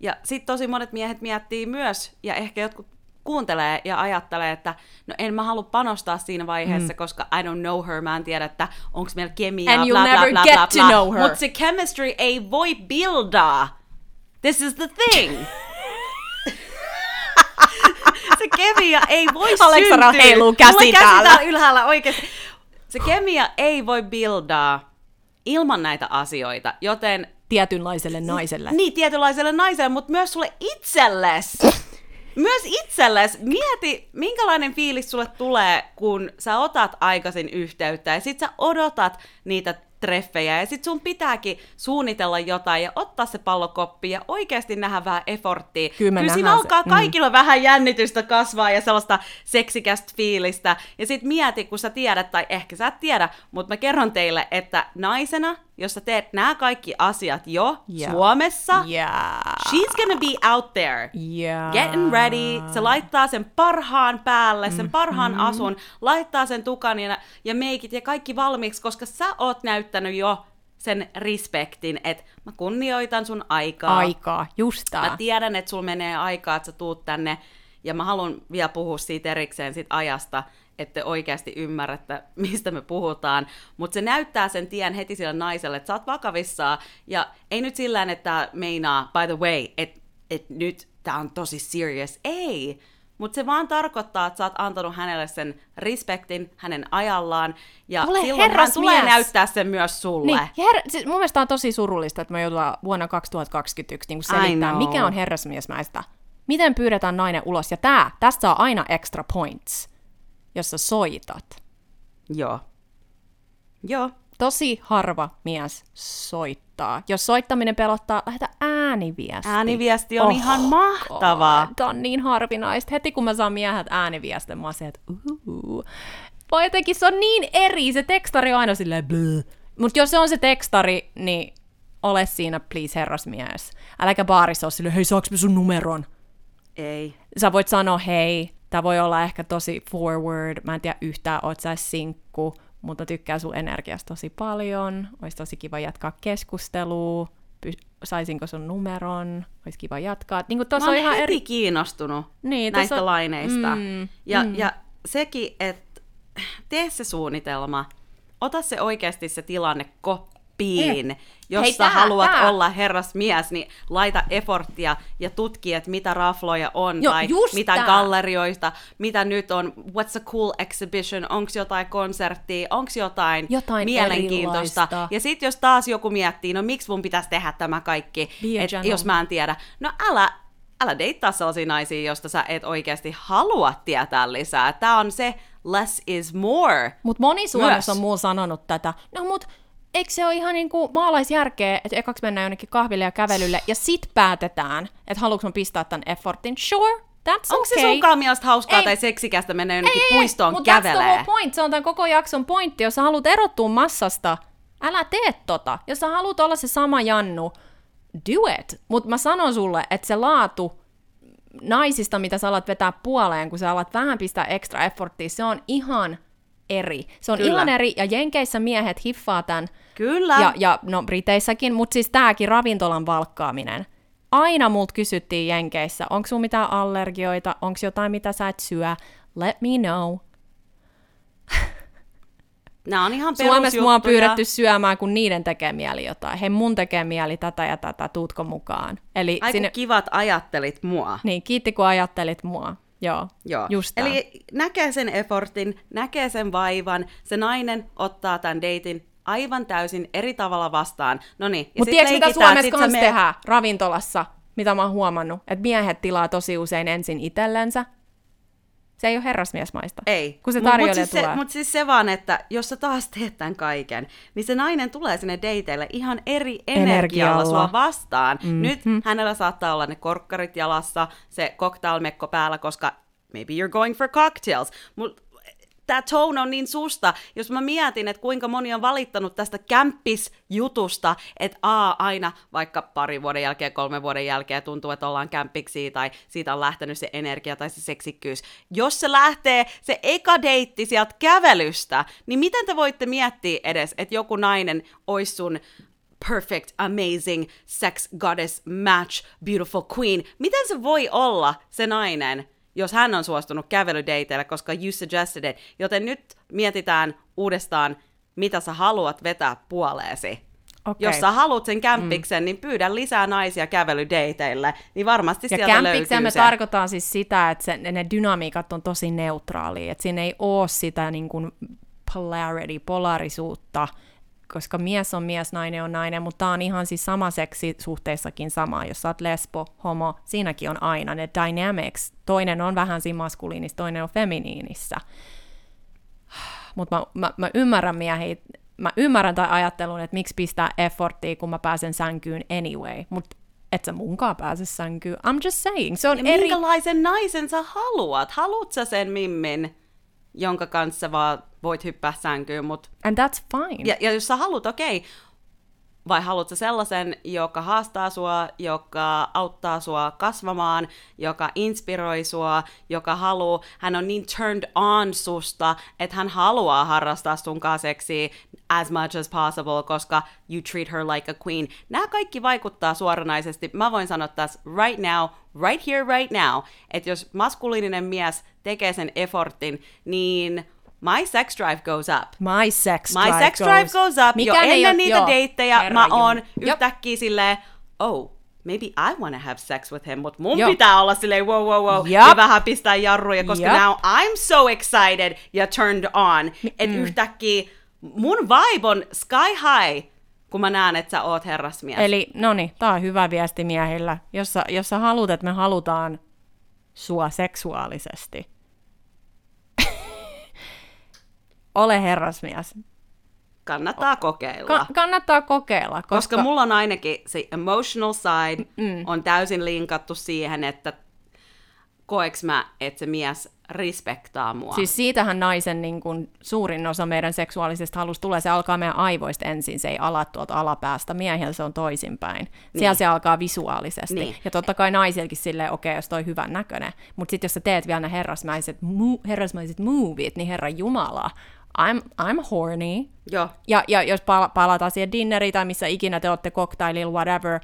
Ja sitten tosi monet miehet miettii myös, ja ehkä jotkut kuuntelee ja ajattelee, että no en mä halua panostaa siinä vaiheessa, mm. koska I don't know her, mä en tiedä, että onko meillä kemiaa,
And
bla, bla, bla, bla, bla.
know her.
Mutta se chemistry ei voi buildaa. This is the thing. *laughs* se kemia ei voi
Aleksandra
syntyä.
heiluu käsi
Mulla käsi
täällä.
täällä ylhäällä oikeasti. Se kemia ei voi buildaa ilman näitä asioita, joten
Tietynlaiselle naiselle.
niin, tietynlaiselle naiselle, mutta myös sulle itsellesi. *laughs* Myös itsellesi. Mieti, minkälainen fiilis sulle tulee, kun sä otat aikaisin yhteyttä ja sit sä odotat niitä treffejä ja sit sun pitääkin suunnitella jotain ja ottaa se pallokoppi ja oikeasti nähdä vähän efforttia.
Kyllä
Kyllä siinä
nähdään se.
alkaa
Mm.
kaikilla vähän jännitystä kasvaa ja sellaista seksikästä fiilistä. Ja sit mieti, kun sä tiedät, tai ehkä sä et tiedä, mutta mä kerron teille, että naisena, jos sä teet nämä kaikki asiat jo
Yeah.
Suomessa,
Yeah.
she's gonna be out there.
Yeah.
Getting ready, se laittaa sen parhaan päälle, sen parhaan
Mm-hmm.
asun, laittaa sen tukan ja, ja meikit ja kaikki valmiiksi, koska sä oot näyttänyt jo sen respektin, että mä kunnioitan sun aikaa.
Aikaa, just tää.
Mä tiedän, että sulla menee aikaa, että sä tuut tänne, ja mä haluan vielä puhua siitä erikseen siitä ajasta, että oikeasti ymmärrätte, mistä me puhutaan. Mutta se näyttää sen tien heti sille naiselle, että sä oot vakavissaan, ja ei nyt sillä että meinaa, by the way, että et nyt tää on tosi serious. Ei! Mutta se vaan tarkoittaa, että sä oot antanut hänelle sen respektin hänen ajallaan, ja
Ole
silloin hän tulee näyttää sen myös sulle.
Niin, her- siis mun mielestä on tosi surullista, että me joudutaan vuonna 2021 niin selittää, mikä on herrasmiesmäistä. Miten pyydetään nainen ulos. Ja tää, tästä saa aina extra points, jos sä soitat.
Joo. Joo.
Tosi harva mies soittaa. Jos soittaminen pelottaa, lähetä ääniviesti.
Ääniviesti on ihan mahtavaa.
Tämä on niin harvinaista. Heti kun mä saan miehet ääniviestin, mä oon se, että uhu. Vai jotenkin se on niin eri, se tekstari on aina silleen blö. Mut jos se on se tekstari, niin ole siinä please herrasmies. Äläkä baarissa ole silleen, hei saaks sun numeron?
Ei.
Sä voit sanoa hei, tää voi olla ehkä tosi forward, mä en tiedä yhtään, oot sä sinkku, mutta tykkää sun energiasta tosi paljon, olisi tosi kiva jatkaa keskustelua, Py- saisinko sun numeron, olisi kiva jatkaa. Niin kuin
Mä oon
on ihan
heti
eri...
kiinnostunut
Niin,
näistä
tossa-
laineista.
Mm,
ja, ja sekin, että tee se suunnitelma, ota se oikeasti se tilanne koppiin. Jos
Hei,
sä
tää,
haluat
tää.
olla herrasmies, niin laita efforttia ja tutki, että mitä rafloja on,
Joo,
tai
just
mitä
tää.
gallerioista, mitä nyt on, what's a cool exhibition, onko jotain konserttia, onko jotain,
Jotain
mielenkiintoista.
erilaista.
Ja sitten jos taas joku miettii, no miksi mun pitäisi tehdä tämä kaikki, et, jos mä en tiedä, no älä, älä deittaa sellaisia naisia, josta sä et oikeasti halua tietää lisää. Tämä on se less is more.
Mutta moni Suomessa
Myös.
on mulla sanonut tätä. No mut eikö se ole ihan niinku maalaisjärkeä, että ekaksi mennään jonnekin kahville ja kävelylle ja sit päätetään, että haluanko pistää tämän effortin? Sure, that's
Onko
okay.
se sunkaan mielestä hauskaa
Ei.
tai seksikästä mennä jonnekin
ei,
puistoon
the
kävelee?
whole point. Se on tämän koko jakson pointti. Jos sä haluat erottua massasta, älä tee tota. Jos sä haluat olla se sama Jannu, do it. Mutta mä sanon sulle, että se laatu naisista, mitä sä alat vetää puoleen, kun sä alat vähän pistää extra efforttia, se on ihan eri. Se on
Kyllä.
ihan eri, ja Jenkeissä miehet hiffaa tämän,
Kyllä.
ja, ja no Briteissäkin, mutta siis tääkin ravintolan valkkaaminen. Aina multa kysyttiin Jenkeissä, onko sun mitään allergioita, onko jotain, mitä sä et syö, let me know. *laughs*
Nämä on ihan
Suomessa mua on pyydetty syömään, kun niiden tekee mieli jotain. Hei, mun tekee mieli tätä ja tätä, tuutko mukaan? Eli
Ai
sinne,
kivat ajattelit mua.
niin, kiitti kun ajattelit mua. Joo,
Joo.
just.
Eli näkee sen effortin, näkee sen vaivan, se nainen ottaa tämän deitin aivan täysin eri tavalla vastaan. No niin,
Mutta tiedätkö, mitä Suomessa kanssa
meet-
tehdään ravintolassa, mitä mä oon huomannut? Että miehet tilaa tosi usein ensin itsellensä. Se ei ole herrasmiesmaista.
Ei.
Kun se
Mut-
tarjoilija
mut siis
tulee.
Mutta siis se vaan, että jos sä taas teet tämän kaiken, niin se nainen tulee sinne dateille ihan eri energialla,
Energialla.
sua vastaan. Mm-hmm. Nyt hänellä saattaa olla ne korkkarit jalassa, se cocktailmekko päällä, koska maybe you're going for cocktails. Mut tämä tone on niin susta, jos mä mietin, että kuinka moni on valittanut tästä kämppis-jutusta, että a, aina vaikka pari vuoden jälkeen, kolme vuoden jälkeen tuntuu, että ollaan kämppiksi tai siitä on lähtenyt se energia tai se seksikkyys. Jos se lähtee se eka deitti sieltä kävelystä, niin miten te voitte miettiä edes, että joku nainen olisi sun perfect, amazing, sex goddess, match, beautiful queen. Miten se voi olla se nainen, jos hän on suostunut kävelydateille, koska you suggested it. Joten nyt mietitään uudestaan, mitä sä haluat vetää puoleesi.
Okei.
Jos sä haluat sen kämppiksen, mm. niin pyydä lisää naisia kävelydateille, niin varmasti
Ja
sieltä
kämpiksen
löytyy
me
se.
tarkoitan siis sitä, että se, ne dynamiikat on tosi neutraalia, että siinä ei ole sitä niin kuin polarity, polarisuutta, koska mies on mies, nainen on nainen, mutta tämä on ihan siis sama seksi suhteessakin sama. Jos sä oot lesbo, homo, siinäkin on aina ne dynamics. Toinen on vähän siinä maskuliinissa, toinen on feminiinissä. Mutta mä, mä, mä ymmärrän miehiä, mä ymmärrän tai ajattelun, että miksi pistää efforttia, kun mä pääsen sänkyyn anyway, mutta et sä munkaan pääse sänkyyn. I'm just saying. Se on
Ja
eri...
minkälaisen naisen sä haluat? Haluat sä sen mimmin, jonka kanssa vaan voit hyppää sänkyyn, mut...
And that's fine.
Ja, ja jos sä haluat, okei, okay. Vai haluat sä sellaisen, joka haastaa sua, joka auttaa sua kasvamaan, joka inspiroi sua, joka haluaa, hän on niin turned on susta, että hän haluaa harrastaa sun kanssa seksiä as much as possible, koska you treat her like a queen. Nämä kaikki vaikuttaa suoranaisesti. Mä voin sanoa tässä right now, right here, right now, että jos maskuliininen mies tekee sen effortin, niin my sex drive goes up.
My sex
My
drive
sex drive goes up.
Mikään
jo ennen
oo-
niitä
joo,
deittejä
herra
mä oon
Jop.
yhtäkkiä silleen, oh, maybe I wanna have sex with him, mutta mun
Joo.
pitää olla silleen wow, wow, wow,
Jop.
ja vähän pistää jarruja, koska
Jop.
now I'm so excited ja turned on, että yhtäkkiä mun vibe on sky high, kun mä näen, että sä oot herrasmies.
Eli no niin, tää on hyvä viesti miehillä. Jos sä, jos sä haluat, että me halutaan sua seksuaalisesti, ole herrasmies.
Kannattaa kokeilla.
Ka- kannattaa kokeilla, koska,
koska mulla on ainakin se emotional side mm. on täysin linkattu siihen, että koeks mä, että se mies respektaa mua.
Siis siitähän naisen niin kun, suurin osa meidän seksuaalisesta halusta tulee, se alkaa meidän aivoista ensin, se ei ala tuolta alapäästä, miehillä se on toisinpäin. Siellä se alkaa visuaalisesti.
Niin.
Ja totta kai naisillakin silleen, okei, okay, jos toi hyvän näköinen. Mutta sitten jos sä teet vielä ne herrasmaiset, mu- herrasmaiset movit, niin herra jumala, I'm, I'm horny.
Joo.
Ja, ja jos pala- palataan siihen dinneriin tai missä ikinä te olette cocktaililla, whatever,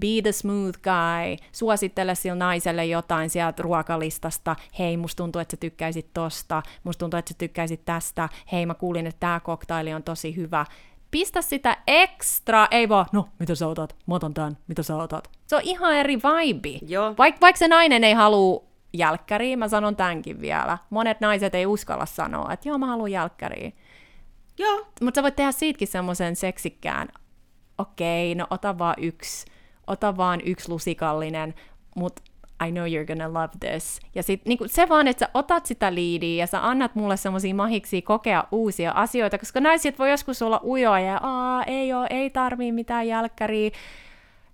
be the smooth guy, suosittele sille naiselle jotain sieltä ruokalistasta, hei, musta tuntuu, että sä tykkäisit tosta, musta tuntuu, että sä tykkäisit tästä, hei, mä kuulin, että tää cocktaili on tosi hyvä. Pistä sitä ekstra, ei vaan, no, mitä sä otat, mä otan tän, mitä sä otat. Se on ihan eri vibe.
Joo.
Vaik, vaikka se nainen ei halua jälkkäriä, mä sanon tämänkin vielä. Monet naiset ei uskalla sanoa, että joo, mä haluan jälkkäriä.
Joo.
Mutta sä voit tehdä siitäkin semmoisen seksikkään, okei, no ota vaan yksi, ota vaan yksi lusikallinen, mutta I know you're gonna love this. Ja sit niinku, se vaan, että sä otat sitä liidiä ja sä annat mulle semmoisia mahiksi kokea uusia asioita, koska naiset voi joskus olla ujoa ja aa, ei oo, ei tarvii mitään jälkkäriä.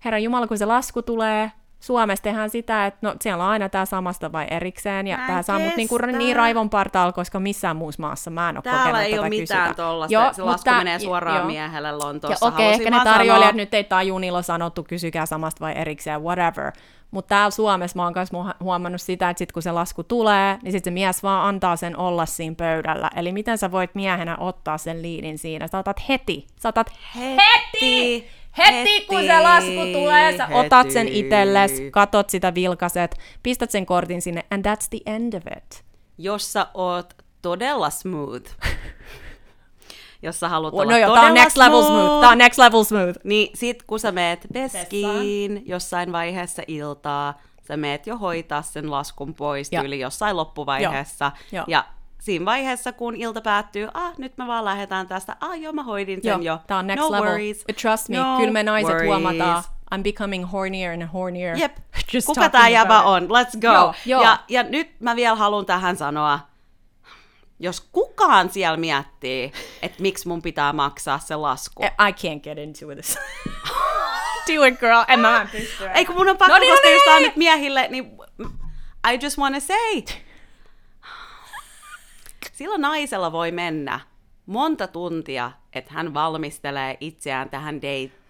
Herra Jumala, kun se lasku tulee, Suomessa tehdään sitä, että no siellä on aina tämä samasta vai erikseen, ja tämä saa mut niinku niin raivon partaalla, koska missään muussa maassa mä en ole
Täällä
kokenut
ei
tätä
ole mitään tollasta.
Joo,
se lasku
tää-
menee suoraan
joo.
miehelle Lontoossa.
okei,
Halusin
ehkä ne tarjoilijat
sanoa-
nyt ei tajunilla sanottu, kysykää samasta vai erikseen, whatever. Mutta täällä Suomessa mä oon myös huomannut sitä, että sit kun se lasku tulee, niin sitten se mies vaan antaa sen olla siinä pöydällä. Eli miten sä voit miehenä ottaa sen liidin siinä? Sä otat heti. Sä otat heti! Heti, kun se lasku tulee, sä otat sen
Heti.
itelles, katot sitä vilkaset, pistät sen kortin sinne, and that's the end of it.
Jos sä oot todella smooth, *laughs* jos sä haluat olla
No joo,
todella
tää on next level smooth. Tää on next level smooth.
Niin sit kun sä meet peskiin jossain vaiheessa iltaa, sä meet jo hoitaa sen laskun pois
Joo.
yli jossain loppuvaiheessa.
Joo.
Ja siinä vaiheessa, kun ilta päättyy, ah, nyt me vaan lähdetään tästä, ah, joo, mä hoidin sen jo.
Tää on next
no
level.
Worries.
Trust me,
no
kyllä me naiset
worries.
huomataan. I'm becoming hornier and hornier.
Jep, *laughs*
Just
kuka tää jäbä on? Let's go.
Joo, joo.
Ja, ja nyt mä vielä haluan tähän sanoa, jos kukaan siellä miettii, että miksi mun pitää maksaa se lasku.
I can't get into this. *laughs* Do it, girl. En mä pysty.
Ei kun mun on pakko,
No niin,
koska
no
on
niin.
nyt miehille, niin I just wanna say. Sillä naisella voi mennä monta tuntia, että hän valmistelee itseään tähän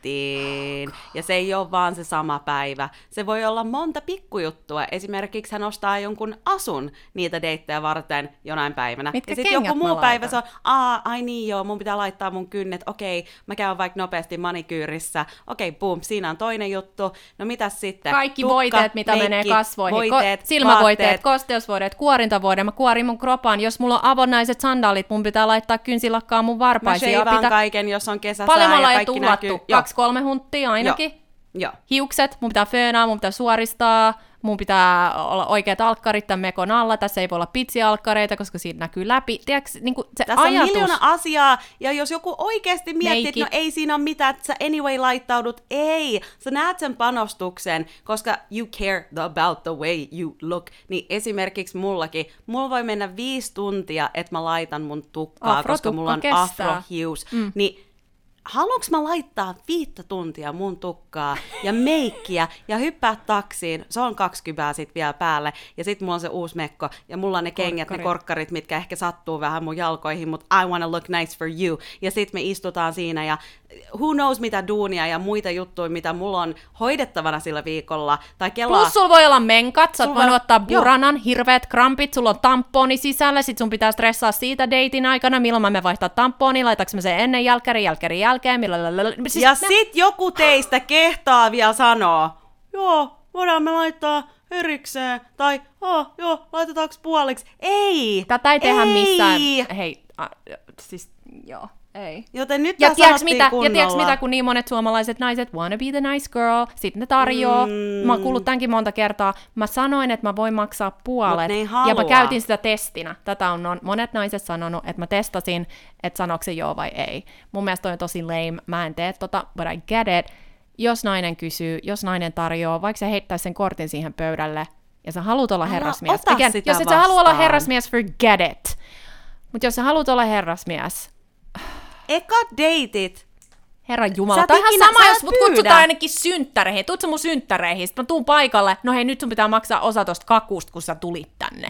deittiin. Ja se ei ole vaan se sama päivä. Se voi olla monta pikkujuttua. Esimerkiksi hän ostaa jonkun asun niitä deittejä varten jonain päivänä.
Mitkä
ja sitten joku
mä
muu päivä se on, aa, ai niin joo, mun pitää laittaa mun kynnet, okei, mä käyn vaikka nopeasti manikyyrissä, okei, boom, siinä on toinen juttu, no mitäs sitten?
Kaikki
Tukka,
voiteet, mitä
meikki,
menee kasvoihin.
voiteet,
Ko- silmävoiteet,
vaatteet.
kosteusvoiteet, kuorintavoide. Mä kuorin mun kropaan. Jos mulla on avonnaiset sandaalit, mun pitää laittaa kynsilakkaa mun
Mä
varpaisiin.
sheivaan
pitää...
kaiken, jos on kesäsää
Paljon
ja
jo
kaikki
tuhlattu.
näkyy. Joo,
Kaksi, kolme hunttia ainakin.
Joo.
Hiukset, mun pitää föönaa, mun pitää suoristaa. mun pitää olla oikeat alkkarit tämän mekon alla, tässä ei voi olla pitsialkkareita, koska siitä näkyy läpi. Tiedätkö, niin kuin se
Tässä
ajatus...
on miljoona asiaa, ja jos joku oikeasti miettii, että no ei siinä ole mitään, että sä anyway laittaudut, ei, sä näet sen panostuksen, koska you care about the way you look, niin esimerkiksi mullakin, mulla voi mennä viisi tuntia, että mä laitan mun tukkaa,
Afrotukka
koska mulla on
kestää.
afrohius, mm. niin haluanko mä laittaa viittä tuntia mun tukkaa ja meikkiä ja hyppää taksiin, se on kaksi kybää sit vielä päälle, ja sit mulla on se uusi mekko, ja mulla on ne kengät, ne
Korkkarit.
mitkä ehkä sattuu vähän mun jalkoihin, mutta I wanna look nice for you, ja sit me istutaan siinä, ja who knows mitä duunia ja muita juttuja, mitä mulla on hoidettavana sillä viikolla, tai kelaa...
Plus sulla voi olla menkat, sä oot voinut ottaa
joo.
buranan, hirveät krampit, sulla on tamponi sisällä, sit sun pitää stressaa siitä deitin aikana, milloin mä menen vaihtaa tamponi, laitaks mä sen ennen jälkäri, jälkäri jälkeen, milloin... Siis
ja
ne-
sit joku teistä kehtaa vielä sanoa, joo, voidaan me laittaa erikseen, tai oh, joo, laitetaanko puoliksi? Ei!
Tätä ei tehdä
ei.
missään. Hei, a, siis joo, ei.
Joten nyt
Ja tiedätkö mitä, ja
kunnolla.
tiedätkö mitä, kun niin monet suomalaiset naiset wanna be the nice girl, sitten ne tarjoaa, mm. mä oon kuullut tämänkin monta kertaa, mä sanoin, että mä voin maksaa puolet, ja mä käytin sitä testinä. Tätä on non- monet naiset sanonut, että mä testasin, että sanoiko se joo vai ei. Mun mielestä toi on tosi lame, mä en tee tota, but I get it. Jos nainen kysyy, jos nainen tarjoaa, vaikka se heittäisi sen kortin siihen pöydälle, ja sä haluat olla
Älä
herrasmies. Again, jos et sä halua olla herrasmies, forget it. Mutta jos sä haluat olla herrasmies,
Eka deitit.
Herra Jumala, on ihan sama, jos mut
pyydä.
kutsutaan ainakin synttäreihin. Tuut sä mun synttäreihin, sit mä tuun paikalle. No hei, nyt sun pitää maksaa osa tosta kakusta, kun sä tulit tänne.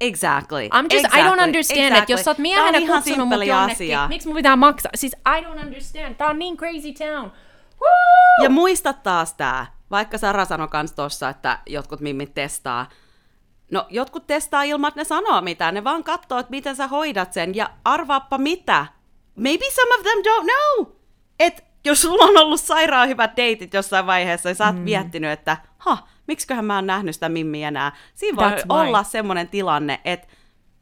Exactly.
I'm just,
exactly.
I don't understand,
exactly.
että jos sä oot miehenä kutsunut mut jonnekin, miksi mun pitää maksaa? Siis I don't understand, tää on niin crazy town. Woo!
Ja muista taas tää, vaikka Sara sanoi kans tossa, että jotkut mimmit testaa. No, jotkut testaa ilman, että ne sanoo mitään. Ne vaan katsoo, että miten sä hoidat sen. Ja arvaappa mitä. Maybe some of them don't know. Et jos sulla on ollut sairaan hyvät deitit jossain vaiheessa ja sä oot mm. miettinyt, että ha, miksiköhän mä oon nähnyt sitä mimmiä enää. Siinä voi
That's why.
olla semmoinen tilanne, että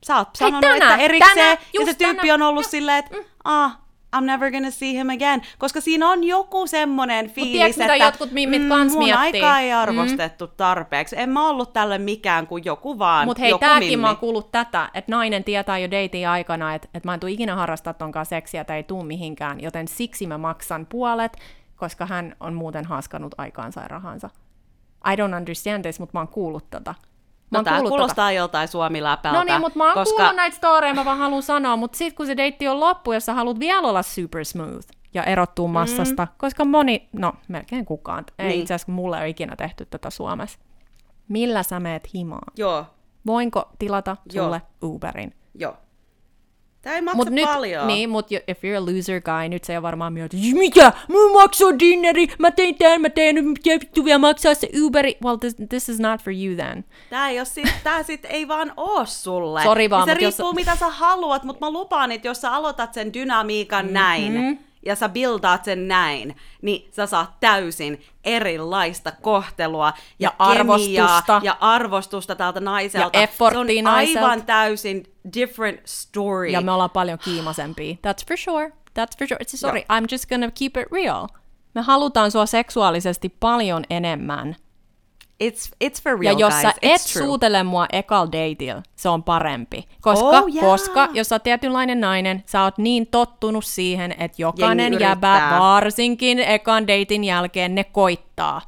sä oot
Hei,
sanonut,
tänään,
että erikseen,
tänään,
ja se tyyppi
tänään.
on ollut silleen, että ah, I'm never gonna see him again. Koska siinä on joku semmoinen fiilis,
tiedätkö, mitä
että
jotkut mimmit kans
mun
miettii?
aikaa ei arvostettu mm. tarpeeksi. En mä ollut tälle mikään kuin joku vaan,
Mut hei,
joku
tääkin
mimmi.
mä oon kuullut tätä, että nainen tietää jo deitin aikana, että, että mä en tuu ikinä harrastaa tonkaan seksiä tai ei tuu mihinkään, joten siksi mä maksan puolet, koska hän on muuten haskannut aikaansa ja rahansa. I don't understand this, mutta mä oon kuullut tota. Mä
No
kuullut
kuulostaa joltain suomiläpältä.
No niin, mutta mä oon
koska...
kuullut näitä storeja, mä vaan haluan sanoa, mutta sit kun se deitti on loppu, jos sä haluat vielä olla super smooth ja erottua massasta, mm. koska moni, no melkein kukaan, ei
Niin.
itse asiassa mulle ole ikinä tehty tätä Suomessa. Millä sä meet himaan?
Joo,
Voinko tilata
Joo.
sulle Uberin?
joo. Tää ei maksa
Mut nyt,
paljon.
niin, mut jo- if you're a loser guy, nyt se on varmaan mieltä, "Siis mitä, mä maksoin dinneri, mä tein tän, mä tein nyt, mitä vittu vielä maksaa se Uberi. Well, this, this is not for you then.
Tää ei, oo sit, tää sit ei vaan oo sulle.
Sori vaan,
ja se
mut jos-
riippuu mitä sä haluat, mutta mä lupaan, että jos sä aloitat sen dynamiikan mm-hmm. näin, ja sä buildaat sen näin, niin sä saat täysin erilaista kohtelua ja,
Ja
kemiaa
arvostusta.
ja arvostusta tältä naiselta.
Ja
se on
naiselta.
aivan täysin different story.
Ja me ollaan paljon kiimasempia. That's for sure. That's for sure. It's sorry, I'm just gonna keep it real. Me halutaan sua seksuaalisesti paljon enemmän.
It's, it's for
Ja
real,
jos
guys.
sä
It's
et
true.
suutele mua ekal dateilla, se on parempi. Koska,
Oh, yeah.
koska jos sä oot tietynlainen nainen, sä oot niin tottunut siihen, että jokainen jäbä, varsinkin ekan datein jälkeen, ne koittaa.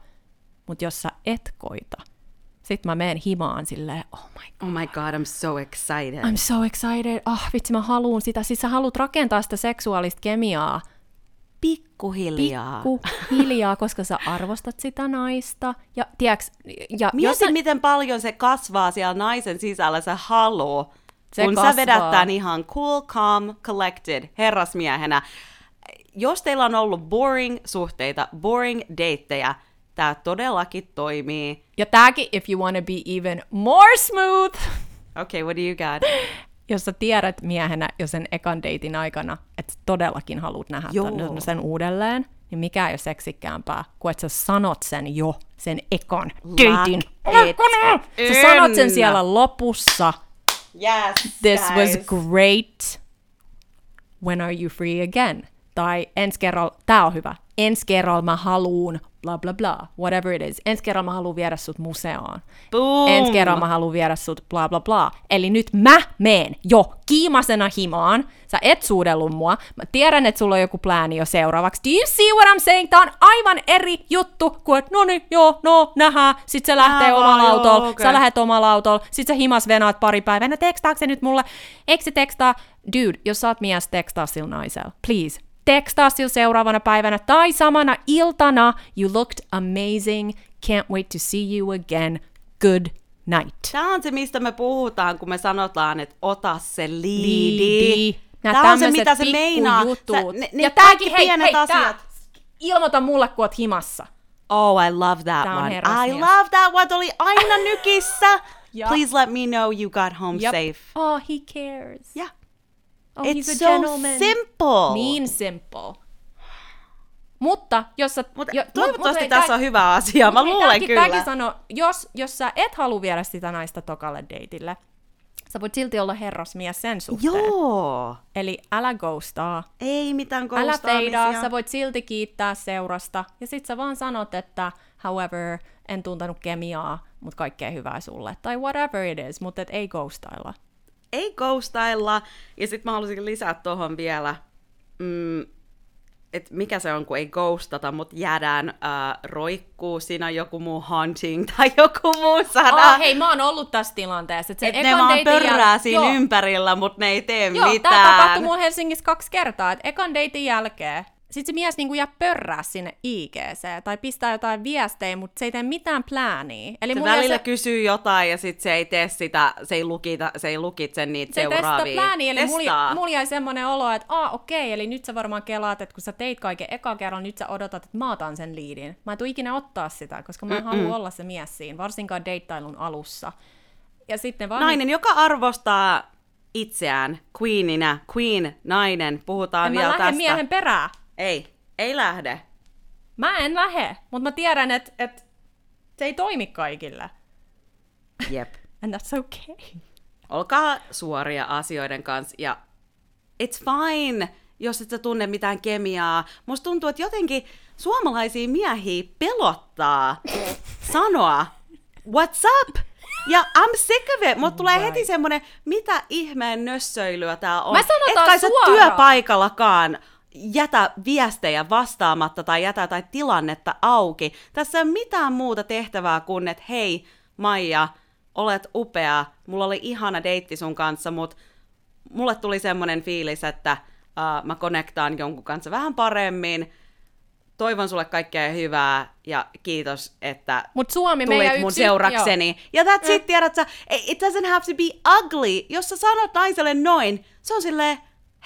Mutta jos sä et koita, sit mä menen himaan silleen, oh my god.
Oh my god, I'm so excited.
I'm so excited. Ah, vitsi, mä haluun sitä. Siis sä haluat rakentaa sitä seksuaalista kemiaa
Pikkuhiljaa.
pikku hiljaa, koska sä arvostat sitä naista. Ja tiiäks, ja
Mieti,
jos sä,
miten paljon se kasvaa siellä naisen sisällä, se haluu,
Se
kun
kasvaa.
sä vedät tän ihan cool, calm, collected herrasmiehenä. Jos teillä on ollut boring suhteita, boring deittejä, tää todellakin toimii.
ja tääkin, if you wanna be even more smooth,
Okay, what do you got? *laughs*
jos sä tiedät miehenä jo sen ekan deitin aikana, että todellakin haluat nähdä
Joo.
tän- sen uudelleen, niin mikä ei ole seksikkäämpää kuin että sä sanot sen jo sen ekan deitin
it
aikana. Sä sanot sen siellä lopussa.
Yes,
This was
guys.
great. When are you free again? Tai ensi kerralla, tää on hyvä. Ensi kerralla mä haluun, bla bla bla, whatever it is. Ensi kerralla mä haluun viedä sut museoon.
Boom!
Ensi kerralla mä haluan viedä sut bla bla bla. Eli nyt mä meen jo kiimasena himaan. Sä et suudellut mua. Mä tiedän, että sulla on joku plääni jo seuraavaksi. Do you see what I'm saying? Tää on aivan eri juttu kuin, että no niin, joo, no, nähdään. Sit se lähtee
Nää
omalla autolla.
okei.
Sä lähet omalla autolla. Sit sä himas venaat pari päivää. No tekstaako se nyt mulle? Eikö se tekstaa? Dude, jos sä oot mies, tekstaa sillä naisella. Please. Tekstaa sillä seuraavana päivänä tai samana iltana. You looked amazing. Can't wait to see you again. Good night.
Tämä on se, mistä me puhutaan, kun me sanotaan, että ota se liidi.
Liidi.
Tämä on se, mitä se meinaa. Sä, ne, ne
ja tääkin, hei,
pienet
hei,
asiat.
Tää. Ilmoita mulle, kun oot himassa.
Oh, I love that
Tää on
one. I love that one. Oli aina nykissä. *laughs* Please let me know you got home
Yep.
safe.
Oh, he cares.
Yeah.
Oh,
It's
he's a
so
gentleman.
simple.
Niin simple. Mutta jos sä...
Mutta
jo-
toivottavasti
hei,
tässä
tää-
on hyvä asia. Mä luulen
tääkin-
kyllä.
Tääkin sano, jos, jos sä et halua viedä sitä naista tokalle deitille, sä voit silti olla herrasmies sen suhteen.
Joo.
Eli älä ghostaa.
Ei mitään
Älä
ghostaamisia.
feidaa, sä voit silti kiittää seurasta. Ja sit sä vaan sanot, että however, en tuntenut kemiaa, mutta kaikkea hyvää sulle. Tai whatever it is, mutta et ei ghostailla.
Ei ghostailla. Ja sitten mä haluaisin lisää tuohon vielä, mm, että mikä se on, kun ei ghostata, mutta jäädään äh, roikkuu, siinä on joku muu hunting *laughs* tai joku muu sana.
Oh, hei, mä oon ollut tässä tilanteessa. Että
Et ne vaan pörrää
jäl-
siinä
Joo.
ympärillä, mutta ne ei tee
Joo,
mitään.
tää tapahtui mulla Helsingissä kaksi kertaa, että ekan deitin jälkeen sit se mies niinku jää pörrää sinne IGC tai pistää jotain viestejä, mutta se ei tee mitään plääniä. Eli
se välillä
se,
kysyy jotain ja sitten se ei tee sitä, se ei lukita, se ei lukitse niitä
se ei tee sitä
seuraavia.
plääniä, eli mulla, mulla jäi semmoinen olo, että aa okei, eli nyt sä varmaan kelaat, että kun sä teit kaiken eka kerran, nyt sä odotat, että mä otan sen liidin. Mä en tuu ikinä ottaa sitä, koska mä en halua olla se mies siinä, varsinkaan deittailun alussa. Ja sitten vaan
Nainen, joka arvostaa itseään queeninä, queen, nainen, puhutaan
en mä
vielä
lähde
tästä.
miehen perään.
Ei, ei lähde.
Mä en lähde, mutta mä tiedän, että et se ei toimi kaikille.
Jep. *laughs*
And that's okay.
Olkaa suoria asioiden kanssa ja it's fine, jos et sä tunne mitään kemiaa. Musta tuntuu, että jotenkin suomalaisia miehiä pelottaa sanoa what's up? Ja I'm sick of it. Mut tulee heti semmonen, mitä ihmeen nössöilyä tää on.
Mä sanotaan
Et kai sä työpaikallakaan jätä viestejä vastaamatta tai jätä tai tilannetta auki. Tässä ei ole mitään muuta tehtävää kuin, että hei Maija, olet upea, mulla oli ihana deitti sun kanssa, mutta mulle tuli semmoinen fiilis, että uh, mä connectaan jonkun kanssa vähän paremmin, toivon sulle kaikkea hyvää ja kiitos, että
Mut Suomi
tulit mun seurakseni. Ja that's it, tiedät sä, it doesn't have to be ugly. Jos sä sanot naiselle noin, se on silleen,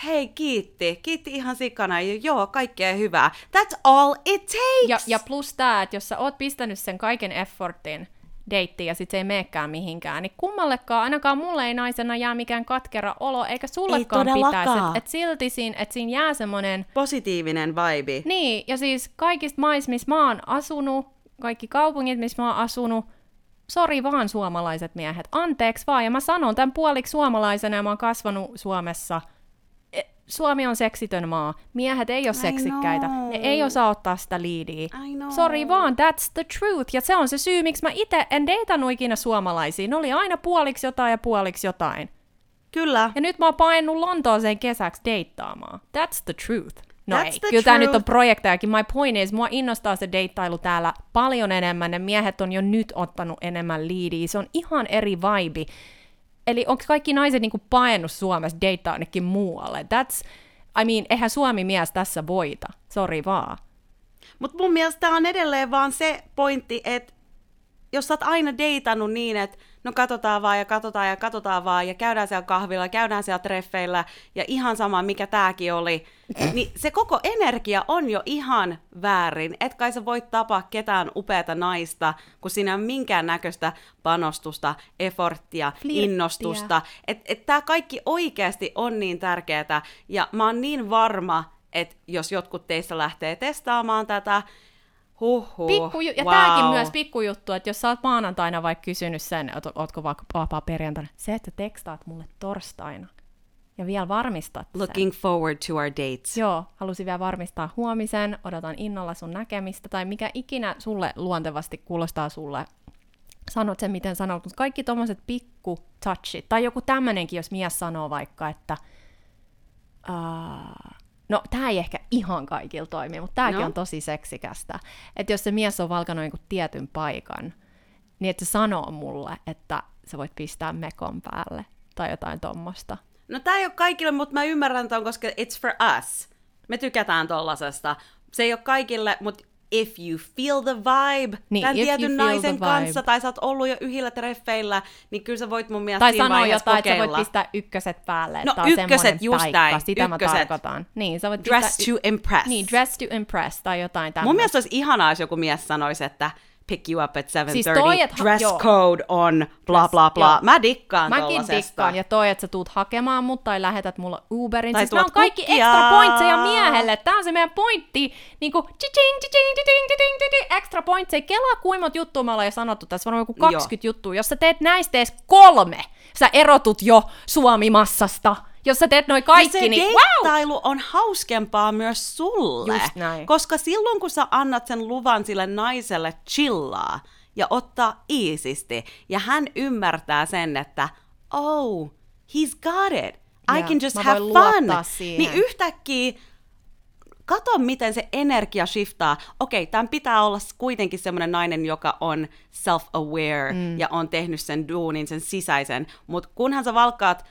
hei kiitti, kiitti ihan sikana, ja joo, kaikkea hyvää. That's all it takes.
Ja, ja plus tää, että jos sä oot pistänyt sen kaiken effortin deittiin ja sit se ei meekään mihinkään, niin kummallekaan, ainakaan mulle ei naisena jää mikään katkera olo, eikä sullekaan
todellakaan.
pitäisi. Että et silti siinä, et siinä jää semmonen,
Positiivinen vibe.
niin, ja siis kaikista maissa, missä mä oon asunut, kaikki kaupungit, missä mä oon asunut, sori vaan suomalaiset miehet, anteeksi vaan, ja mä sanon tämän puoliksi suomalaisena, ja mä oon kasvanut Suomessa. Suomi on seksitön maa. Miehet ei ole seksikkäitä. Ne ei osaa ottaa sitä liidiä. Sori vaan, that's the truth. Ja se on se syy, miksi mä itse en deitannut ikinä suomalaisia. Ne oli aina puoliksi jotain ja puoliksi jotain.
Kyllä.
Ja nyt mä oon painunut Lontooseen kesäksi deittaamaan. That's the truth. No
That's
ei, kyllä tää nyt on projektejakin. My point is, mua innostaa se deittailu täällä paljon enemmän. Ne miehet on jo nyt ottanut enemmän liidiä. Se on ihan eri vibe. Eli onko kaikki naiset niinku paennut Suomessa deittaa ainakin muualle? That's, I mean, eihän Suomi mies tässä voita. Sori vaan.
Mutta mun mielestä on edelleen vaan se pointti, että jos sä oot aina deitannut niin, että no katsotaan vaan ja katsotaan ja katsotaan vaan ja käydään siellä kahvilla, käydään siellä treffeillä ja ihan sama mikä tääkin oli, *laughs* niin se koko energia on jo ihan väärin. Et kai sä voit tapaa ketään upeata naista, kun siinä on minkään näköistä panostusta, efforttia,
Flirttiä.
innostusta. Että et tää kaikki oikeasti on niin tärkeää ja mä oon niin varma, että jos jotkut teistä lähtee testaamaan tätä, Huhhuh.
Pikku, ja
wow.
tämäkin myös pikkujuttu, että jos sä oot maanantaina vaikka kysynyt sen, että ootko vaikka vapaa perjantaina, se, että tekstaat mulle torstaina, ja vielä varmistat sen.
Looking forward to our dates.
Joo, halusin vielä varmistaa huomisen, odotan innolla sun näkemistä, tai mikä ikinä sulle luontevasti kuulostaa sulle. Sanot sen, miten sanot, mutta kaikki tommoset pikku touchit, tai joku tämmönenkin, jos mies sanoo vaikka, että uh, no tämä ei ehkä ihan kaikilla toimi, mutta tämäkin
No.
on tosi seksikästä. Että jos se mies on valkannut jonkun tietyn paikan, niin että se sanoo mulle, että sä voit pistää mekon päälle, tai jotain tommosta.
No tää ei ole kaikille, mutta mä ymmärrän ton, koska it's for us. Me tykätään tollasesta. Se ei ole kaikille, mutta if you feel the vibe
Niin,
tämän tietyn naisen kanssa, tai sä oot ollut jo yhdellä treffeillä, niin kyllä sä voit mun mielestä
Tai
siinä vaiheessa
jotain, että sä
kokeilla.
voit pistää ykköset päälle.
No, ykköset, just
paikka.
näin,
Sitä mä
ykköset.
tarkoitan. Niin, sä voit
Dress
pistää
to impress.
Niin, dress to impress tai jotain tämmöistä.
Mun mielestä olisi ihanaa, jos joku mies sanoisi, että pick you up at 7.30,
Siis toi, et ha-
dress
joo.
code on, bla bla bla.
joo.
Mä dikkaan
Mäkin
tollasesta.
dikkaan, ja toi, että sä tuut hakemaan mut tai lähetät mulle Uberin.
Tai
siis nämä on
tuot
kaikki
kukkia.
extra pointseja miehelle. Tää on se meidän pointti. Niinku, chiching, chiching, extra pointseja. Kelaa kuimmat juttua me ollaan jo sanottu tässä, varmaan joku 20 juttua. Jos sä teet näistä edes kolme, sä erotut jo Suomi-massasta. Jos sä teet noin kaikki,
ja se
niin wow!
on hauskempaa myös sulle.
Just näin.
Koska silloin, kun sä annat sen luvan sille naiselle chillaa ja ottaa iisisti, ja hän ymmärtää sen, että oh, he's got it. I
Joo,
can just have fun.
luottaa siihen.
Niin yhtäkkiä kato, miten se energia shiftaa. Okei, tämän pitää olla kuitenkin semmoinen nainen, joka on self-aware mm. ja on tehnyt sen duunin, sen sisäisen. Mutta kunhan sä valkkaat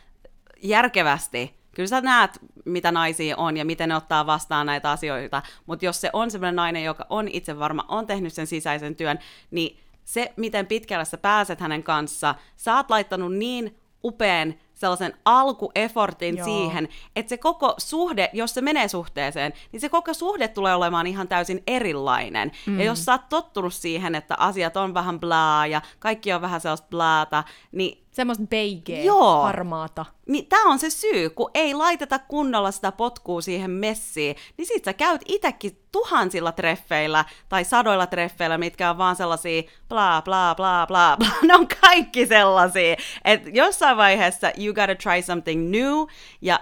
järkevästi, kyllä sä näet, mitä naisia on ja miten ne ottaa vastaan näitä asioita. Mutta jos se on semmoinen nainen, joka on itse varma, on tehnyt sen sisäisen työn, niin se, miten pitkälle sä pääset hänen kanssa, sä oot laittanut niin upean sellaisen alkuefortin
Joo.
siihen, että se koko suhde, jos se menee suhteeseen, niin se koko suhde tulee olemaan ihan täysin erilainen. Mm. Ja jos sä oot tottunut siihen, että asiat on vähän blaa ja kaikki on vähän sellaista blaata, niin
Semmoista beigeä,
Joo.
harmaata.
niin tämä on se syy, kun ei laiteta kunnolla sitä potkua siihen messiin, niin sit sä käyt itekin tuhansilla treffeillä tai sadoilla treffeillä, mitkä on vaan sellaisia bla bla bla bla bla. *laughs* Ne on kaikki sellaisia, että jossain vaiheessa you gotta try something new, ja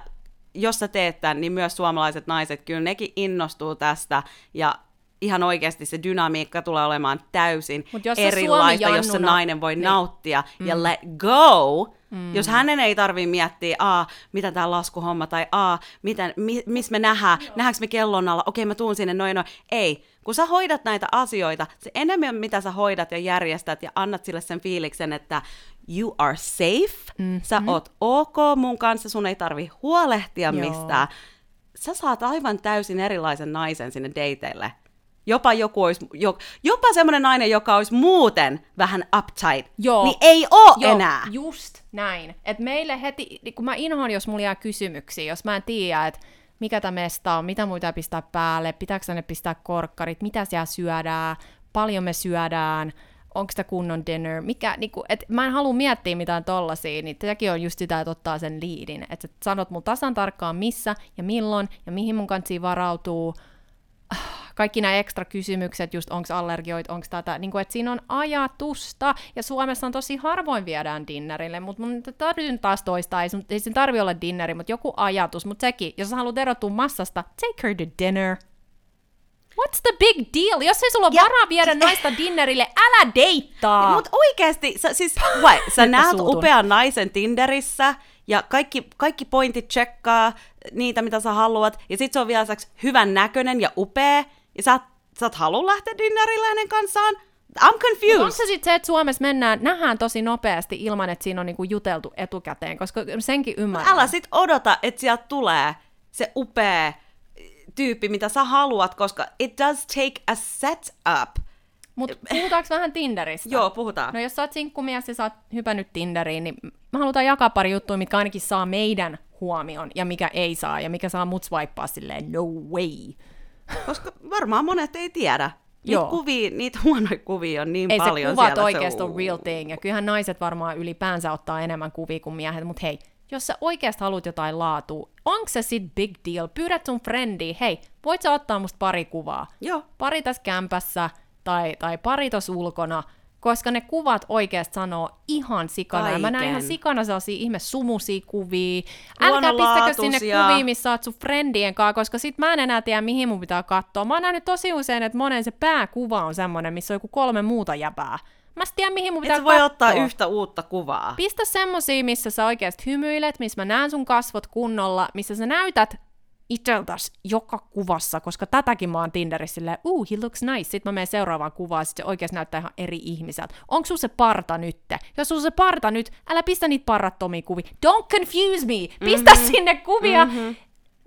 jos sä teet tämän, niin myös suomalaiset naiset, kyllä nekin innostuu tästä, ja ihan oikeasti se dynamiikka tulee olemaan täysin
Mut jos
erilaista, jos se nainen voi
niin.
nauttia. Ja let go, Mm. Jos hänen ei tarvii miettiä, aa, mitä tämä laskuhomma, tai aa, miten, mi, missä me nähdään, nähdäänkö me kellon alla, okei mä tuun sinne, noin noin. Ei, kun sä hoidat näitä asioita, se enemmän mitä sä hoidat ja järjestät ja annat sille sen fiiliksen, että you are safe, mm-hmm. sä oot ok mun kanssa, sun ei tarvi huolehtia
Joo.
mistään. Sä saat aivan täysin erilaisen naisen sinne dateille. Jopa joku olisi, jo, jopa semmoinen nainen, joka olisi muuten vähän uptight,
Joo.
niin ei oo
Joo,
enää.
just näin. Et meille heti, kun mä inhoan, jos mulla jää kysymyksiä, jos mä en tiedä, että mikä tämä mesta on, mitä muita pistää päälle, pitääkö tänne pistää korkkarit, mitä siellä syödään, paljon me syödään, onko sitä kunnon dinner, mikä, niinku, et mä en halua miettiä mitään tollasia, niin sekin on just sitä, että ottaa sen liidin, että sanot mun tasan tarkkaan missä ja milloin ja mihin mun kanssa varautuu, kaikki nämä ekstra kysymykset, just onko allergioit, onko tätä, niin kuin, että siinä on ajatusta, ja Suomessa on tosi harvoin viedään dinnerille, mutta mun nyt taas toistaa, ei, sun, ei sen tarvi olla dinneri, mutta joku ajatus, mutta sekin, jos sä haluat erottua massasta, take her to dinner. What's the big deal? Jos ei sulla ole varaa viedä naista dinnerille, älä deittaa!
Mutta oikeasti, sä, siis, what, sä näet upean naisen Tinderissä, ja kaikki, kaikki pointit tsekkaa niitä, mitä sä haluat, ja sit se on vielä lisäksi hyvän näköinen ja upea, ja sä, sä oot halua lähteä dinnerille hänen kanssaan. I'm confused.
Onko se sitten se, että Suomessa mennään, nähdään tosi nopeasti ilman, että siinä on niinku juteltu etukäteen, koska senkin ymmärrän.
Älä sit odota, että sieltä tulee se upea tyyppi, mitä sä haluat, koska it does take a setup.
Mutta puhutaanko vähän Tinderistä?
Joo, puhutaan.
No jos sä oot sinkkumies ja sä oot hypännyt Tinderiin, niin me halutaan jakaa pari juttua, mitkä ainakin saa meidän huomion ja mikä ei saa ja mikä saa mut swipeaa silleen no way. *laughs*
Koska varmaan monet ei tiedä. Niitä
Joo.
kuvia, niitä huonoja kuvia on niin
Ei
paljon
se kuvat
siellä.
oikeasti
on
on real thing ja kyllähän naiset varmaan ylipäänsä ottaa enemmän kuvia kuin miehet, mutta hei, jos sä oikeasti haluat jotain laatua, onko se sit big deal? Pyydät sun frendiä, hei, voit sä ottaa musta pari kuvaa?
Joo.
Pari tässä kämpässä tai, tai pari tossa ulkona, koska ne kuvat oikeasti sanoo ihan sikana. Ja mä näin ihan
Kaiken.
sikana sellaisia ihme sumusia kuvia. Älkää pistäkö sinne kuvia, missä oot sun friendien kanssa, koska sit mä en enää tiedä, mihin mun pitää katsoa. Mä oon nähnyt tosi usein, että monen se pääkuva on semmonen, missä on joku kolme muuta jäbää. Mä en tiedä, mihin mun pitää
Et voi ottaa
katsoa.
yhtä uutta kuvaa.
Pistä semmosia, missä sä oikeasti hymyilet, missä mä näen sun kasvot kunnolla, missä sä näytät itseltäs joka kuvassa, koska tätäkin mä oon Tinderissä silleen, uh, he looks nice. Sitten mä menen seuraavaan kuvaan, sit se oikeasti näyttää ihan eri ihmiseltä. Onko sun se parta nytte? Jos sun se parta nyt, älä pistä niitä parrattomia kuvia. Don't confuse me! Pistä mm-hmm. sinne kuvia! Mm-hmm.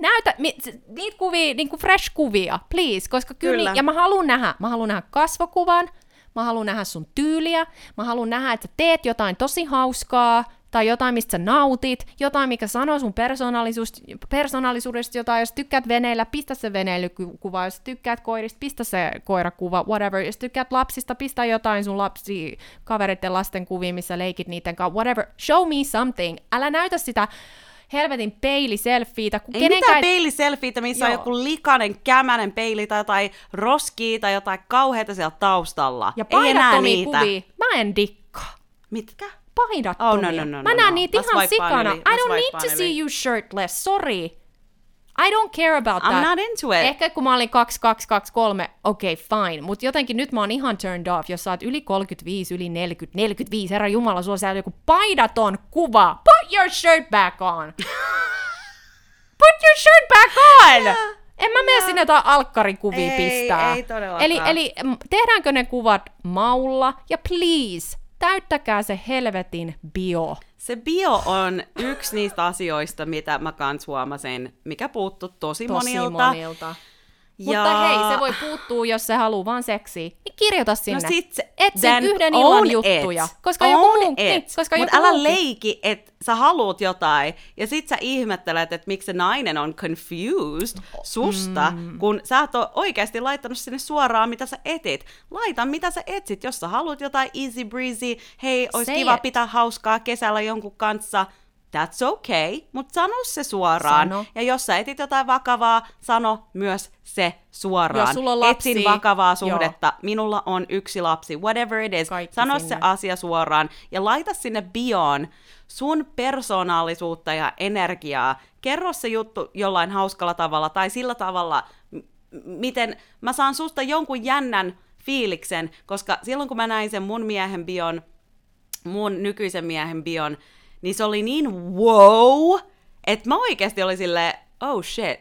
Näytä mi, niitä kuvia, niinku fresh-kuvia, please, koska kyllä,
Kyllä.
Ja mä haluan nähdä, mä haluan nähdä kasvokuvan, mä haluan nähdä sun tyyliä, mä haluan nähdä, että sä teet jotain tosi hauskaa, tai jotain, mistä sä nautit, jotain, mikä sanoo sun persoonallisuudesta jotain, jos tykkäät veneillä, pistä se veneilykuva, jos tykkäät koirista, pistä se koirakuva, whatever, jos tykkäät lapsista, pistä jotain sun lapsi, kavereiden lasten kuvia, missä leikit niiden kanssa, whatever, show me something, älä näytä sitä helvetin peiliselfiitä, kun
Ei
kenenkään...
mitään peiliselfiitä, missä on
Joo.
joku likainen, kämänen peili tai jotain roskii tai jotain kauheita siellä taustalla.
ja
Ei enää niitä.
kuvia, mä en dikkaa.
Mitkä?
Painattomia.
Oh, no, no, no,
mä
no,
näen
no.
niitä
Mä
ihan sikana. I
mä
don't need to see you shirtless, sorry. I don't care about
I'm
that.
not into it.
Ehkä kun mä olin 2223, okei, okay, fine. Mutta jotenkin nyt mä oon ihan turned off, jos sä oot yli 35, yli 40, 45, herra jumala, sulla siellä joku paidaton kuva. Put your shirt back on. *laughs* Put your shirt back on! En mä mene sinne jotain alkkarikuvia
Ei,
pistää.
ei todellakaan.
Eli, eli tehdäänkö ne kuvat maulla? Ja please, täyttäkää se helvetin bio.
Se bio on yksi niistä asioista, mitä mä kans huomasin, mikä puuttu tosi,
Tosi
monilta.
monilta. Mutta hei, se voi puuttua, jos se haluaa vaan seksiä. Niin kirjoita sinne.
No sit se,
Etsi yhden illan
it.
juttuja. Koska
own
joku muu,
it.
niin, koska
Mut
joku
älä
muukin-
leiki, että sä haluut jotain, ja sit sä ihmettelet, että miksi se nainen on confused susta, mm. kun sä et ole oikeasti laittanut sinne suoraan, mitä sä etit. Laita, mitä sä etsit. Jos sä haluat jotain easy breezy, hei, olisi kiva
it.
pitää hauskaa kesällä jonkun kanssa, That's okay, mutta sano se suoraan.
Sano.
Ja jos sä etit jotain vakavaa, sano myös se suoraan.
Jos sulla on lapsi,
Etsin vakavaa
joo.
suhdetta, minulla on yksi lapsi, whatever it is,
Kaikki
sano
sinne.
se asia suoraan ja laita sinne bioon sun persoonallisuutta ja energiaa. Kerro se juttu jollain hauskalla tavalla tai sillä tavalla, m- miten mä saan susta jonkun jännän fiiliksen, koska silloin kun mä näin sen mun miehen bion, mun nykyisen miehen bion, niin se oli niin wow, että mä oikeasti olin silleen, oh shit,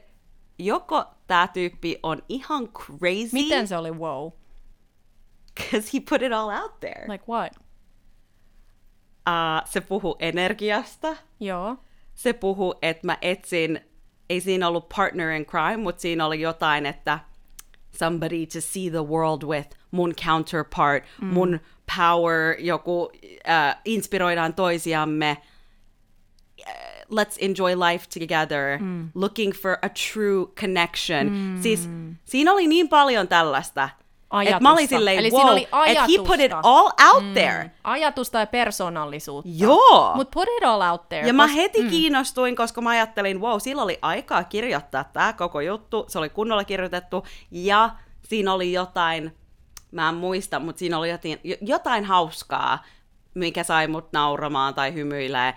joko tää tyyppi on ihan crazy,
Miten se oli wow?
because he put it all out there.
Like what?
Uh, se puhuu energiasta,
Joo.
se puhuu, että mä etsin, ei siinä ollut partner in crime, mutta siinä oli jotain, että somebody to see the world with, mun counterpart, mm. mun power, joku, uh, inspiroidaan toisiamme, uh, let's enjoy life together, mm. looking for a true connection. Mm. Siis siinä oli niin paljon tällaista, että mä olin
Ajatusta.
silleen,
Eli
wow,
siinä oli
että he put it
ajatusta.
all out mm. there.
Ajatusta ja persoonallisuutta.
Joo.
Mut put it all out there.
Ja mä
kos-
heti mm. kiinnostuin, koska mä ajattelin, wow, sillä oli aikaa kirjoittaa tämä koko juttu, se oli kunnolla kirjoitettu, ja siinä oli jotain, mä en muista, mutta siinä oli jotain, jo- jotain hauskaa, mikä sai mut nauramaan tai hymyilee.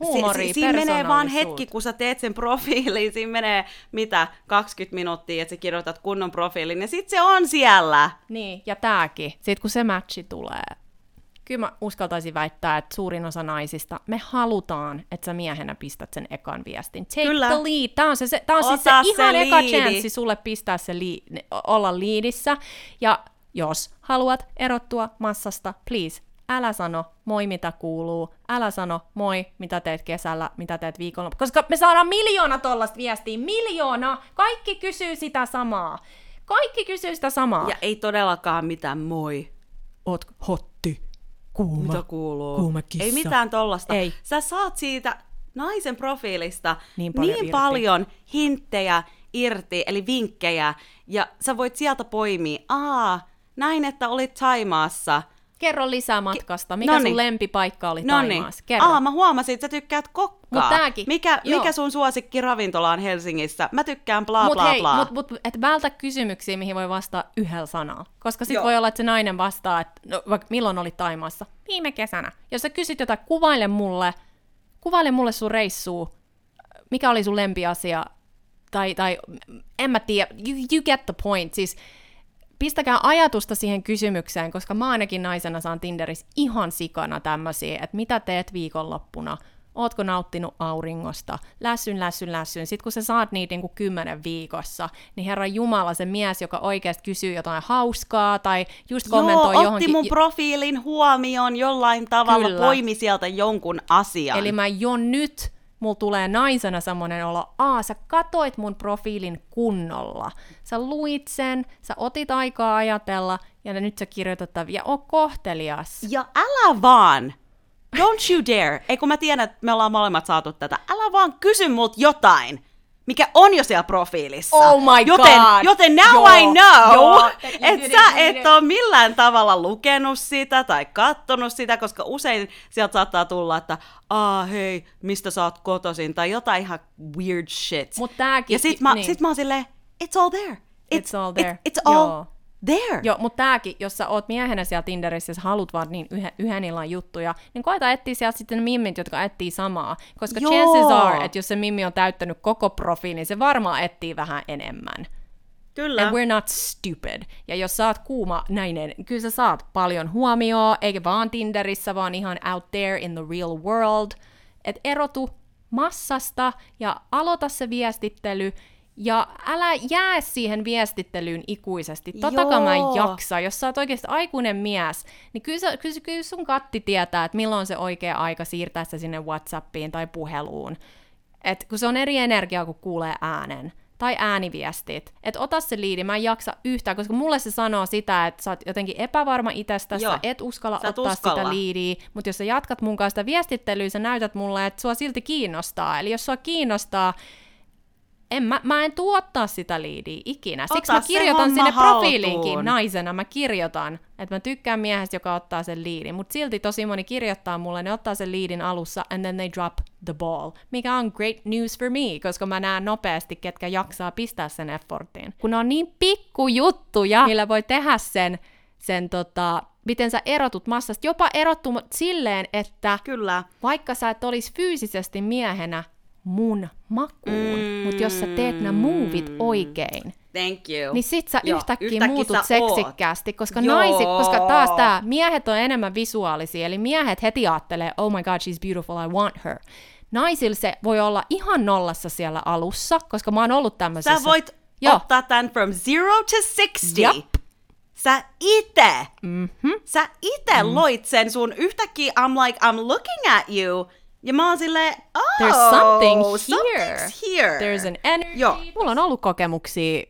Huumoria,
siinä menee vaan hetki, kun sä teet sen profiilin, siinä menee mitä, 20 minuuttia, että sä kirjoitat kunnon profiilin, ja sit se on siellä.
Niin, ja tääkin. Sitten kun se matchi tulee, kyllä mä uskaltaisin väittää, että suurin osa naisista, me halutaan, että sä miehenä pistät sen ekan viestin. Take
Kyllä.
the lead. Tää on, se, se, tää on siis se
se
ihan eka
liidi.
chanssi sulle pistää se li, olla liidissä. Ja jos haluat erottua massasta, please, älä sano moi mitä kuuluu, älä sano moi mitä teet kesällä, mitä teet viikolla, koska me saadaan miljoona tollasta viestiä, miljoona, kaikki kysyy sitä samaa. Kaikki kysyy sitä samaa.
Ja ei todellakaan mitään moi.
Oot hotti, kuuma,
Mitä kuuluu?
kuuma kissa.
Ei mitään tollasta.
Ei.
Sä saat siitä naisen profiilista
Niin paljon
niin
irti.
paljon hinttejä irti, eli vinkkejä, ja sä voit sieltä poimia, aa, näin, että olit Taimaassa,
Kerro lisää matkasta. Mikä
Noniin.
sun lempipaikka oli. Taimaassa? Kerro.
Aa, mä huomasin, että sä tykkäät kokkaa.
Mut tääkin.
Mikä,
Joo.
mikä sun suosikki ravintola on Helsingissä? Mä tykkään bla
Mut
bla
hei,
bla.
mut, mut, et vältä kysymyksiä, mihin voi vastata yhdellä sanalla. Koska sit
Joo.
voi olla, että se nainen vastaa, että no, vaikka milloin oli Taimaassa? Viime kesänä. Jos sä kysyt jotain, kuvaile mulle, kuvaile mulle sun reissua, mikä oli sun lempiasia, tai, tai en mä tiedä, you, you get the point. Siis pistäkää ajatusta siihen kysymykseen, koska mä ainakin naisena saan Tinderissä ihan sikana tämmöisiä, että mitä teet viikonloppuna, ootko nauttinut auringosta, lässyn, lässyn, lässyn. Sitten kun sä saat niitä niinku kymmenen viikossa, niin herra Jumala, se mies, joka oikeasti kysyy jotain hauskaa tai just kommentoi
Joo, otti
johonkin...
mun profiilin huomioon jollain tavalla,
Kyllä.
poimi sieltä jonkun asian.
Eli mä jo nyt, mulla tulee naisena semmonen olo, aa, sä katoit mun profiilin kunnolla. Sä luit sen, sä otit aikaa ajatella, ja nyt sä kirjoitat ja oo kohtelias.
Ja älä vaan! Don't you dare! Ei kun mä tiedän, että me ollaan molemmat saatu tätä. Älä vaan kysy mut jotain, mikä on jo siellä profiilissa.
Oh my
joten,
God!
Joten now
Joo,
I know,
joo. *laughs*
että sä et ole millään tavalla lukenut sitä tai kattonut sitä, koska usein sieltä saattaa tulla, että aa hei, mistä sä oot kotoisin, tai jotain ihan weird shit.
Mut tääkin-
ja sit mä,
niin.
sit mä oon silleen, it's all there.
It's all there.
It, it's all
Joo.
There.
Joo, mutta tääkin, jos sä oot miehenä siellä Tinderissä ja sä haluat vaan niin yhden, yhden illan juttuja, niin koita etsiä sieltä sitten ne mimmit, jotka etsii samaa. Koska
Joo.
chances are, että jos se mimmi on täyttänyt koko profiilin, niin se varmaan etsii vähän enemmän.
Kyllä.
And we're not stupid. Ja jos sä oot kuuma nainen, niin kyllä sä saat paljon huomioon, eikä vaan Tinderissä, vaan ihan out there in the real world. Et erotu massasta ja aloita se viestittely, ja älä jää siihen viestittelyyn ikuisesti. Totakaan mä en jaksa. Jos sä oot oikeasti aikuinen mies, niin kyllä, sä, kyllä, kyllä sun katti tietää, että milloin on se oikea aika siirtää se sinne Whatsappiin tai puheluun. Et kun se on eri energiaa, kun kuulee äänen. Tai ääniviestit. Että ota se liidi, mä en jaksa yhtään, koska mulle se sanoo sitä, että sä oot jotenkin epävarma itsestä, sä et uskalla
Sä et
ottaa
uskalla.
sitä liidiä, mutta jos sä jatkat mun kanssa sitä viestittelyä, sä näytät mulle, että sua silti kiinnostaa. Eli jos sua kiinnostaa, en, mä, mä en tuottaa sitä liidiä ikinä. Siksi
Ota
mä kirjoitan sinne
haltuun.
profiiliinkin naisena, mä kirjoitan, että mä tykkään miehestä, joka ottaa sen liidin. Mutta silti tosi moni kirjoittaa mulle, ne ottaa sen liidin alussa and then they drop the ball. Mikä on great news for me, koska mä näen nopeasti, ketkä jaksaa pistää sen effortin. Kun on niin pikkujuttuja, millä voi tehdä sen, sen tota, miten sä erotut massasta. Jopa erottu silleen, että
Kyllä.
vaikka sä et olisi fyysisesti miehenä mun makuun, mm. mutta jos sä teet nämä movit oikein,
Thank you.
niin sit sä
Joo,
yhtäkkiä,
yhtäkkiä
muutut
sä
seksikkäästi, koska
Joo.
naiset, koska taas tää, miehet on enemmän visuaalisia, eli miehet heti ajattelee, oh my god, she's beautiful, I want her. Naisilla se voi olla ihan nollassa siellä alussa, koska mä oon ollut tämmöisessä.
Sä voit
Joo.
ottaa tämän from zero to 60.
Jap.
Sä ite,
Mm-hmm.
sä ite mm. loit sen sun yhtäkkiä, I'm like, I'm looking at you. Ja mä oon silleen, oh,
There's something here.
here.
There's an energy.
Joo.
Mulla on ollut kokemuksia,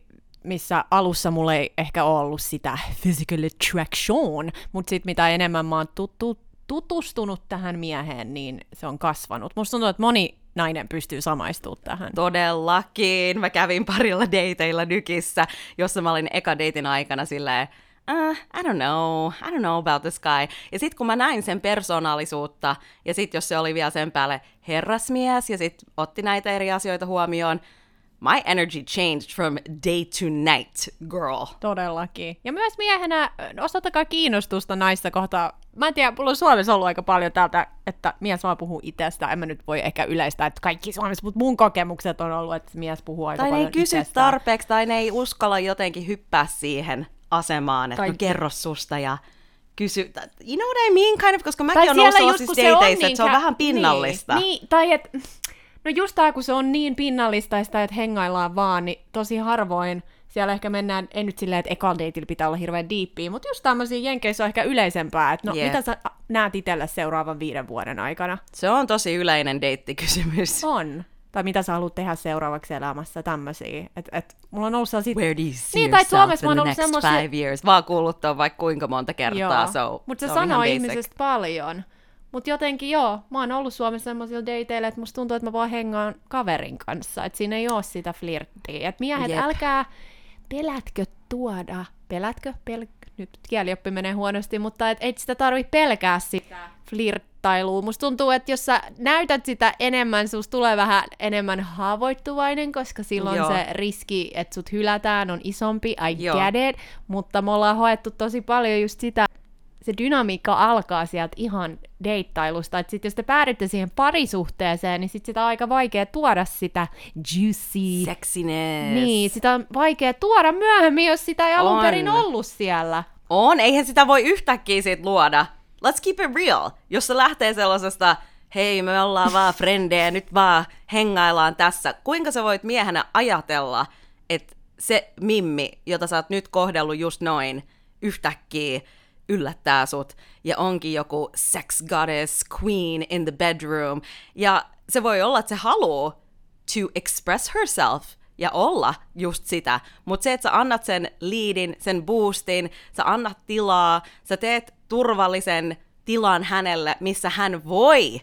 missä alussa mulla ei ehkä ollut sitä physical attraction, mutta sitten mitä enemmän mä oon tuttu, tutustunut tähän mieheen, niin se on kasvanut. Musta tuntuu, että moni nainen pystyy samaistumaan tähän.
Todellakin. Mä kävin parilla *laughs* dateilla nykissä, jossa mä olin eka deitin aikana silleen, uh, I don't know, I don't know about this guy. Ja sit kun mä näin sen persoonallisuutta, ja sit jos se oli vielä sen päälle herrasmies, ja sit otti näitä eri asioita huomioon, my energy changed from day to night, girl.
Todellakin. Ja myös miehenä ö, osoittakaa kiinnostusta naista kohtaan. Mä en tiedä, mulla on Suomessa ollut aika paljon täältä, että mies vaan puhuu itsestä. En mä nyt voi ehkä yleistää, että kaikki Suomessa, mutta mun kokemukset on ollut, että mies puhuu aika
Tai ne
paljon
ei kysy
itsestään.
tarpeeksi, tai ne ei uskalla jotenkin hyppää siihen asemaan, että
Tai-
no kerro susta ja kysy, you know what I mean, kind of, koska mäkin olen ollut
on
dateissa,
niin
että se on vähän pinnallista.
Niin, niin tai et, no just tää, kun se on niin pinnallista, sitä, että hengaillaan vaan, niin tosi harvoin siellä ehkä mennään, ei nyt silleen, että ekalla dateilla pitää olla hirveän diippiä, mutta just tämmöisiä jenkeissä on ehkä yleisempää, että no
Jep.
mitä sä näet itselle seuraavan viiden vuoden aikana?
Se on tosi yleinen deittikysymys.
On. Tai mitä sä haluat tehdä seuraavaksi elämässä, tämmöisiä. Et, et, mulla on ollut sellaisia...
Where do you see
Niin, tai Suomessa mä
in the
ollut
next
semmosia-
five years? Vaan kuullut on vaikka kuinka monta kertaa, so
Mutta se, sanoo ihmisestä paljon. Mutta jotenkin joo, mä oon ollut Suomessa semmoisilla dateilla, että musta tuntuu, että mä vaan hengaan kaverin kanssa. Että siinä ei oo sitä flirttiä. Että miehet,
Jep.
älkää pelätkö tuoda, pelätkö, pel... nyt kielioppi menee huonosti, mutta et, et sitä tarvitse pelkää sitä flirttailua. Musta tuntuu, että jos sä näytät sitä enemmän, susta tulee vähän enemmän haavoittuvainen, koska silloin
Joo.
se riski, että sut hylätään, on isompi. I
Joo.
get it. Mutta me ollaan hoettu tosi paljon just sitä, se dynamiikka alkaa sieltä ihan deittailusta, että sit jos te päädytte siihen parisuhteeseen, niin sit sitä on aika vaikea tuoda sitä juicy,
Sexiness.
niin, sitä on vaikea tuoda myöhemmin, jos sitä ei alun
On.
perin ollut siellä.
On, eihän sitä voi yhtäkkiä siitä luoda. Let's keep it real. Jos se lähtee sellaisesta, hei me ollaan vaan frendejä, nyt vaan hengaillaan tässä. Kuinka sä voit miehenä ajatella, että se mimmi, jota sä oot nyt kohdellut just noin, yhtäkkiä yllättää sut ja onkin joku sex goddess queen in the bedroom. Ja se voi olla, että se haluu to express herself ja olla just sitä. Mutta se, että sä annat sen liidin, sen boostin, sä annat tilaa, sä teet turvallisen tilan hänelle, missä hän voi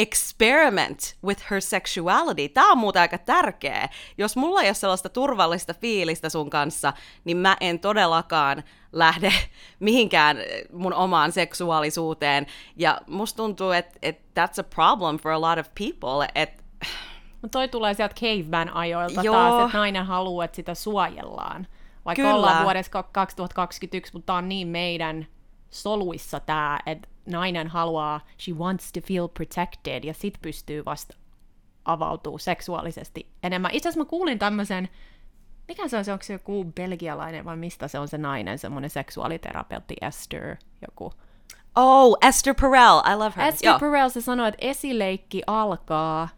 experiment with her sexuality. Tämä on muuten aika tärkeä. Jos mulla ei ole sellaista turvallista fiilistä sun kanssa, niin mä en todellakaan lähde *laughs* mihinkään mun omaan seksuaalisuuteen. Ja musta tuntuu, että et that's a problem for a lot of people, että
Mutta toi tulee sieltä caveman-ajoilta
Joo.
taas, että nainen haluaa, että sitä suojellaan. Vaikka
Kyllä.
ollaan vuodessa kak- 2021, mutta tää on niin meidän soluissa tää, että nainen haluaa, she wants to feel protected, ja sit pystyy vasta avautuu seksuaalisesti enemmän. Itse asiassa mä kuulin tämmöisen, mikä se on, se onko se joku belgialainen vai mistä se on se nainen, semmoinen seksuaaliterapeutti Esther, joku.
Oh, Esther Perel, I love her.
Esther
Joo.
Perel se sanoi, että esileikki alkaa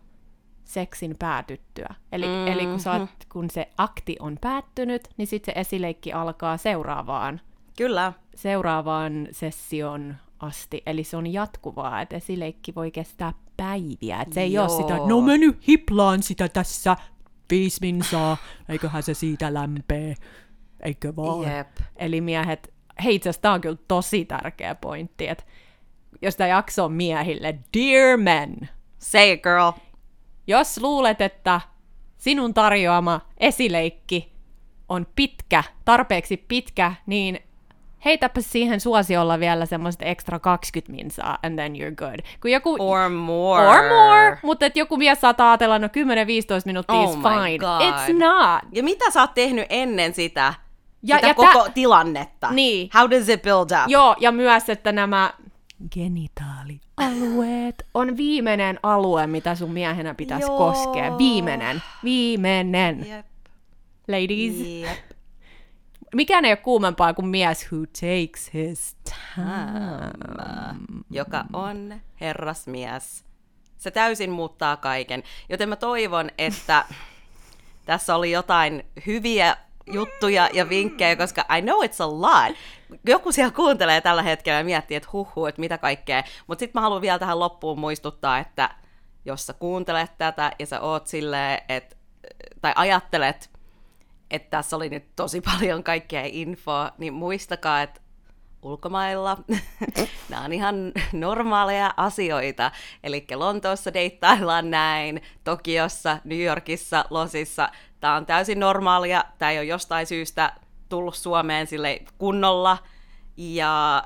seksin päätyttyä. Eli, mm-hmm. eli kun, oot, kun se akti on päättynyt, niin sitten se esileikki alkaa seuraavaan,
Kyllä.
seuraavaan session asti. Eli se on jatkuvaa, että esileikki voi kestää päiviä. Et se ei ole
Joo.
sitä,
No mä nyt hiplaan sitä tässä viisi minsaa, eiköhän se siitä lämpee, eikö vaan?
Jep.
Eli miehet, hei itse asiassa tämä on kyllä tosi tärkeä pointti, että jos tämä jakso on miehille, dear men,
Say it, girl.
Jos luulet, että sinun tarjoama esileikki on pitkä, tarpeeksi pitkä, niin heitäpä siihen suosiolla vielä semmoista extra 20 minsaa, and then you're good. Kun joku,
Or more.
or more mutta että joku mies saattaa ajatella, no 10-15 minuuttia
Oh
is fine.
God.
It's not.
Ja mitä sä oot tehnyt ennen sitä,
Ja-
sitä
ja
koko
tä-
tilannetta?
Niin.
How does it build up?
Joo, ja myös, että nämä genitaalialueet on viimeinen alue, mitä sun miehenä pitäisi
Joo.
koskea. Viimeinen. Viimeinen.
Jep.
Ladies.
Jep.
Mikään ei ole kuumempaa kuin mies who takes his
Joka on herrasmies. Se täysin muuttaa kaiken. Joten mä toivon, että tässä oli jotain hyviä juttuja ja vinkkejä, koska I know it's a lot. Joku siellä kuuntelee tällä hetkellä ja miettii, että huhu, että mitä kaikkea. Mutta sitten mä haluan vielä tähän loppuun muistuttaa, että jos sä kuuntelet tätä ja sä oot silleen, että, tai ajattelet, että tässä oli nyt tosi *laughs* paljon kaikkea infoa, niin muistakaa, että ulkomailla *laughs* nämä on ihan normaaleja asioita. Eli Lontoossa deittaillaan näin, Tokiossa, New Yorkissa, Losissa. Tämä on täysin normaalia. Tämä ei ole jostain syystä tullut Suomeen sille kunnolla. Ja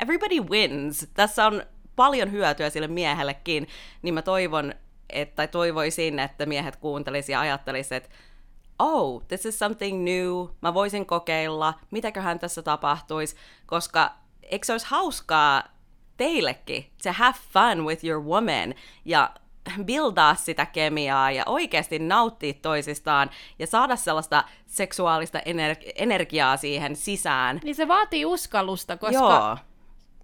everybody wins. Tässä on paljon hyötyä sille miehellekin, niin mä toivon, että, tai toivoisin, että miehet kuuntelisi ja ajattelisi, että oh, this is something new, mä voisin kokeilla, mitäköhän tässä tapahtuisi, koska eikö se olisi hauskaa teillekin, to have fun with your woman, ja buildaa sitä kemiaa ja oikeasti nauttia toisistaan ja saada sellaista seksuaalista ener- energiaa siihen sisään.
Niin se vaatii uskallusta, koska
Joo.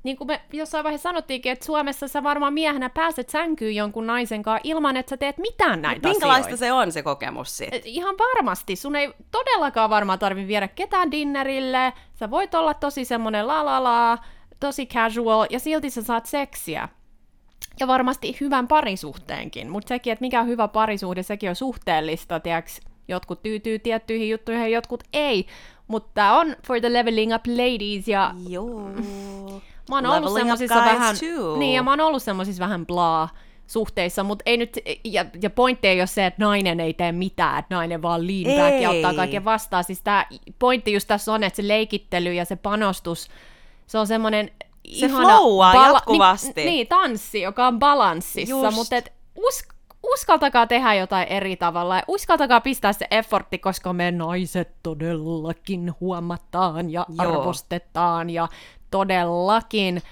niin kuin me jossain vaiheessa sanottiinkin, että Suomessa sä varmaan miehenä pääset sänkyyn jonkun naisen kanssa ilman, että sä teet mitään näitä
Minkälaista
asioita.
se on se kokemus sitten?
Ihan varmasti. Sun ei todellakaan varmaan tarvi viedä ketään dinnerille. Sä voit olla tosi semmonen la la la, tosi casual, ja silti sä saat seksiä. Ja varmasti hyvän parisuhteenkin. Mutta sekin, että mikä on hyvä parisuhde, sekin on suhteellista, tiiäks? Jotkut tyytyy tiettyihin juttuihin ja jotkut ei. Mutta tää on for the leveling up ladies, ja
Joo. *laughs*
Mä oon ollut semmosissa
guys
vähän,
too.
niin, ja mä oon ollut semmosissa vähän blah suhteissa, mutta ei nyt, ja, ja pointti ei ole se, että nainen ei tee mitään, että nainen vaan lean back ja ottaa kaiken vastaan. Siis tämä pointti just tässä on, että se leikittely ja se panostus, se on semmoinen
Se
ihana
flowaa jatkuvasti.
Niin, niin, tanssi, joka on balanssissa,
Just.
mutta et usk, uskaltakaa tehdä jotain eri tavalla ja uskaltakaa pistää se effortti, koska me naiset todellakin huomataan ja
Joo.
arvostetaan ja todellakin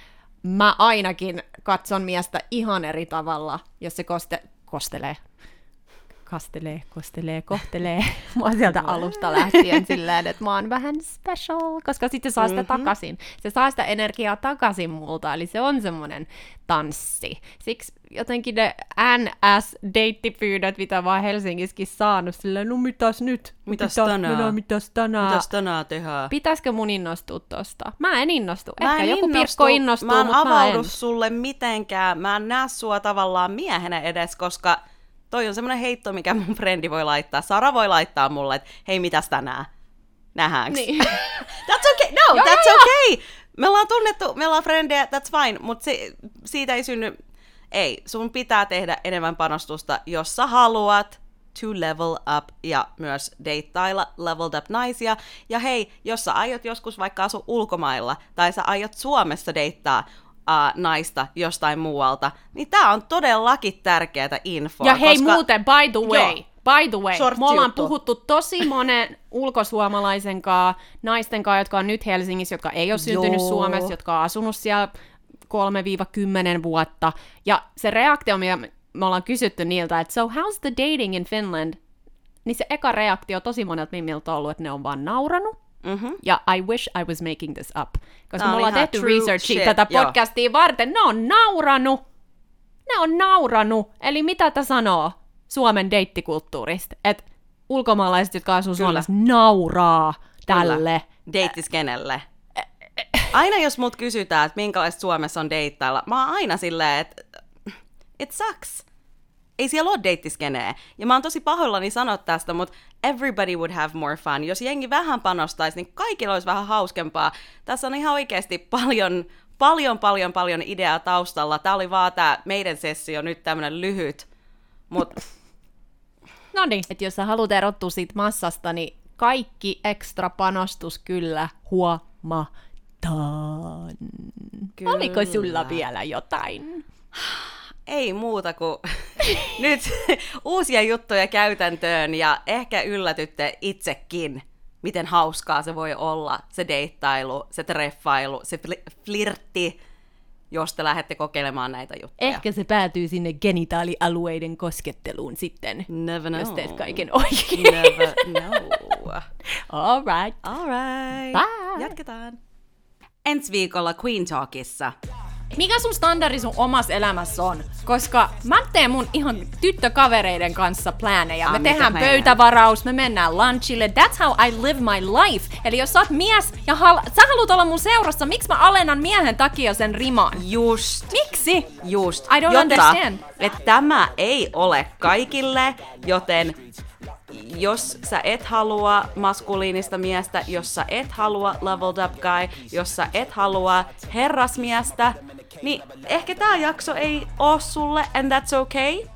mä ainakin katson miestä ihan eri tavalla, jos se koste, kostelee. Kastelee, kostelee, kohtelee. *laughs* Mua sieltä alusta lähtien silleen, että mä oon vähän special, koska sitten se saa sitä
Mm-hmm.
takaisin. Se saa sitä energiaa takaisin multa, eli se on semmoinen tanssi. Siksi jotenkin ne NS-deittipyydöt, mitä mä oon Helsingissäkin saanut, silleen, no mitäs nyt?
Mitäs
Mitä-
tänään?
No, mitäs tänään?
Mitäs tänään tehdään?
Pitäisikö mun innostua tosta? Mä en innostu.
Mä
Ehkä
en
joku
innostu,
pirkko innostuu,
mä en
mutta mä
avaudu
en.
sulle mitenkään. Mä en näe sua tavallaan miehenä edes, koska toi on semmoinen heitto, mikä mun frendi voi laittaa. Sara voi laittaa mulle, että hei, mitäs tänään? Nähdäänkö?
Niin. *laughs*
That's okay. No,
Joo,
that's
joo,
okay. Me ollaan tunnettu, me ollaan frendejä, that's fine, mutta siitä ei synny... Ei, sun pitää tehdä enemmän panostusta, jos sä haluat to level up ja myös deittailla leveled up naisia. Ja hei, jos sä aiot joskus vaikka asua ulkomailla tai sä aiot Suomessa deittaa uh, naista jostain muualta, niin tää on todellakin tärkeää infoa.
Ja hei
koska...
muuten, by the way,
Joo.
by the way,
Short
me ollaan
juttu.
puhuttu tosi monen ulkosuomalaisen kanssa, naisten kanssa, jotka on nyt Helsingissä, jotka ei ole syntynyt
Joo.
Suomessa, jotka on asunut siellä 3-10 vuotta. Ja se reaktio, mitä me me ollaan kysytty niiltä, että so how's the dating in Finland? Niin se eka reaktio tosi monelta mimmiltä on ollut, että ne on vaan nauranut.
Mm-hmm.
Ja I wish I was making this up. Koska
Tää
me
on
ollaan tehty researchia
shit,
tätä
joo.
podcastia varten. Ne on nauranut. Ne on nauranut. Eli mitä tämä sanoo Suomen deittikulttuurista? Että ulkomaalaiset, jotka asuu
Kyllä.
Suomessa, nauraa tälle.
Deittiskenelle. Aina jos mut kysytään, että minkälaista Suomessa on deittailla, mä oon aina silleen, että it sucks. Ei siellä ole deittiskeneä. Ja mä oon tosi pahoillani sanoa tästä, mutta everybody would have more fun. Jos jengi vähän panostaisi, niin kaikilla olisi vähän hauskempaa. Tässä on ihan oikeasti paljon, paljon, paljon, paljon ideaa taustalla. Tää oli vaan tää meidän sessio, nyt tämmönen lyhyt. Mutta
No niin, että jos sä haluat erottua siitä massasta, niin kaikki ekstra panostus kyllä huomataan. Oliko sulla vielä jotain? *sighs*
ei muuta kuin *laughs* nyt uusia juttuja käytäntöön ja ehkä yllätytte itsekin, miten hauskaa se voi olla, se deittailu, se treffailu, se fli- flirtti, jos te lähdette kokeilemaan näitä juttuja.
Ehkä se päätyy sinne genitaalialueiden kosketteluun sitten,
Never know.
jos teet kaiken oikein.
Never know. *laughs*
All right.
All right.
Bye.
Jatketaan. Ensi viikolla Queen Talkissa.
Mikä sun standardi sun omassa elämässä on? Koska mä teen mun ihan tyttökavereiden kanssa plänejä.
Ah,
Me
mitä
tehdään pöytävaraus, me mennään lunchille. That's how I live my life. Eli jos sä oot mies ja hal- sä haluat olla mun seurassa, miksi mä alennan miehen takia sen riman?
Just
Miksi?
Just,
I don't
jotta,
understand.
että tämä ei ole kaikille, joten jos sä et halua maskuliinista miestä, jos sä et halua leveled up guy, jos sä et halua herrasmiestä, niin ehkä tää jakso ei oo sulle, and that's okay.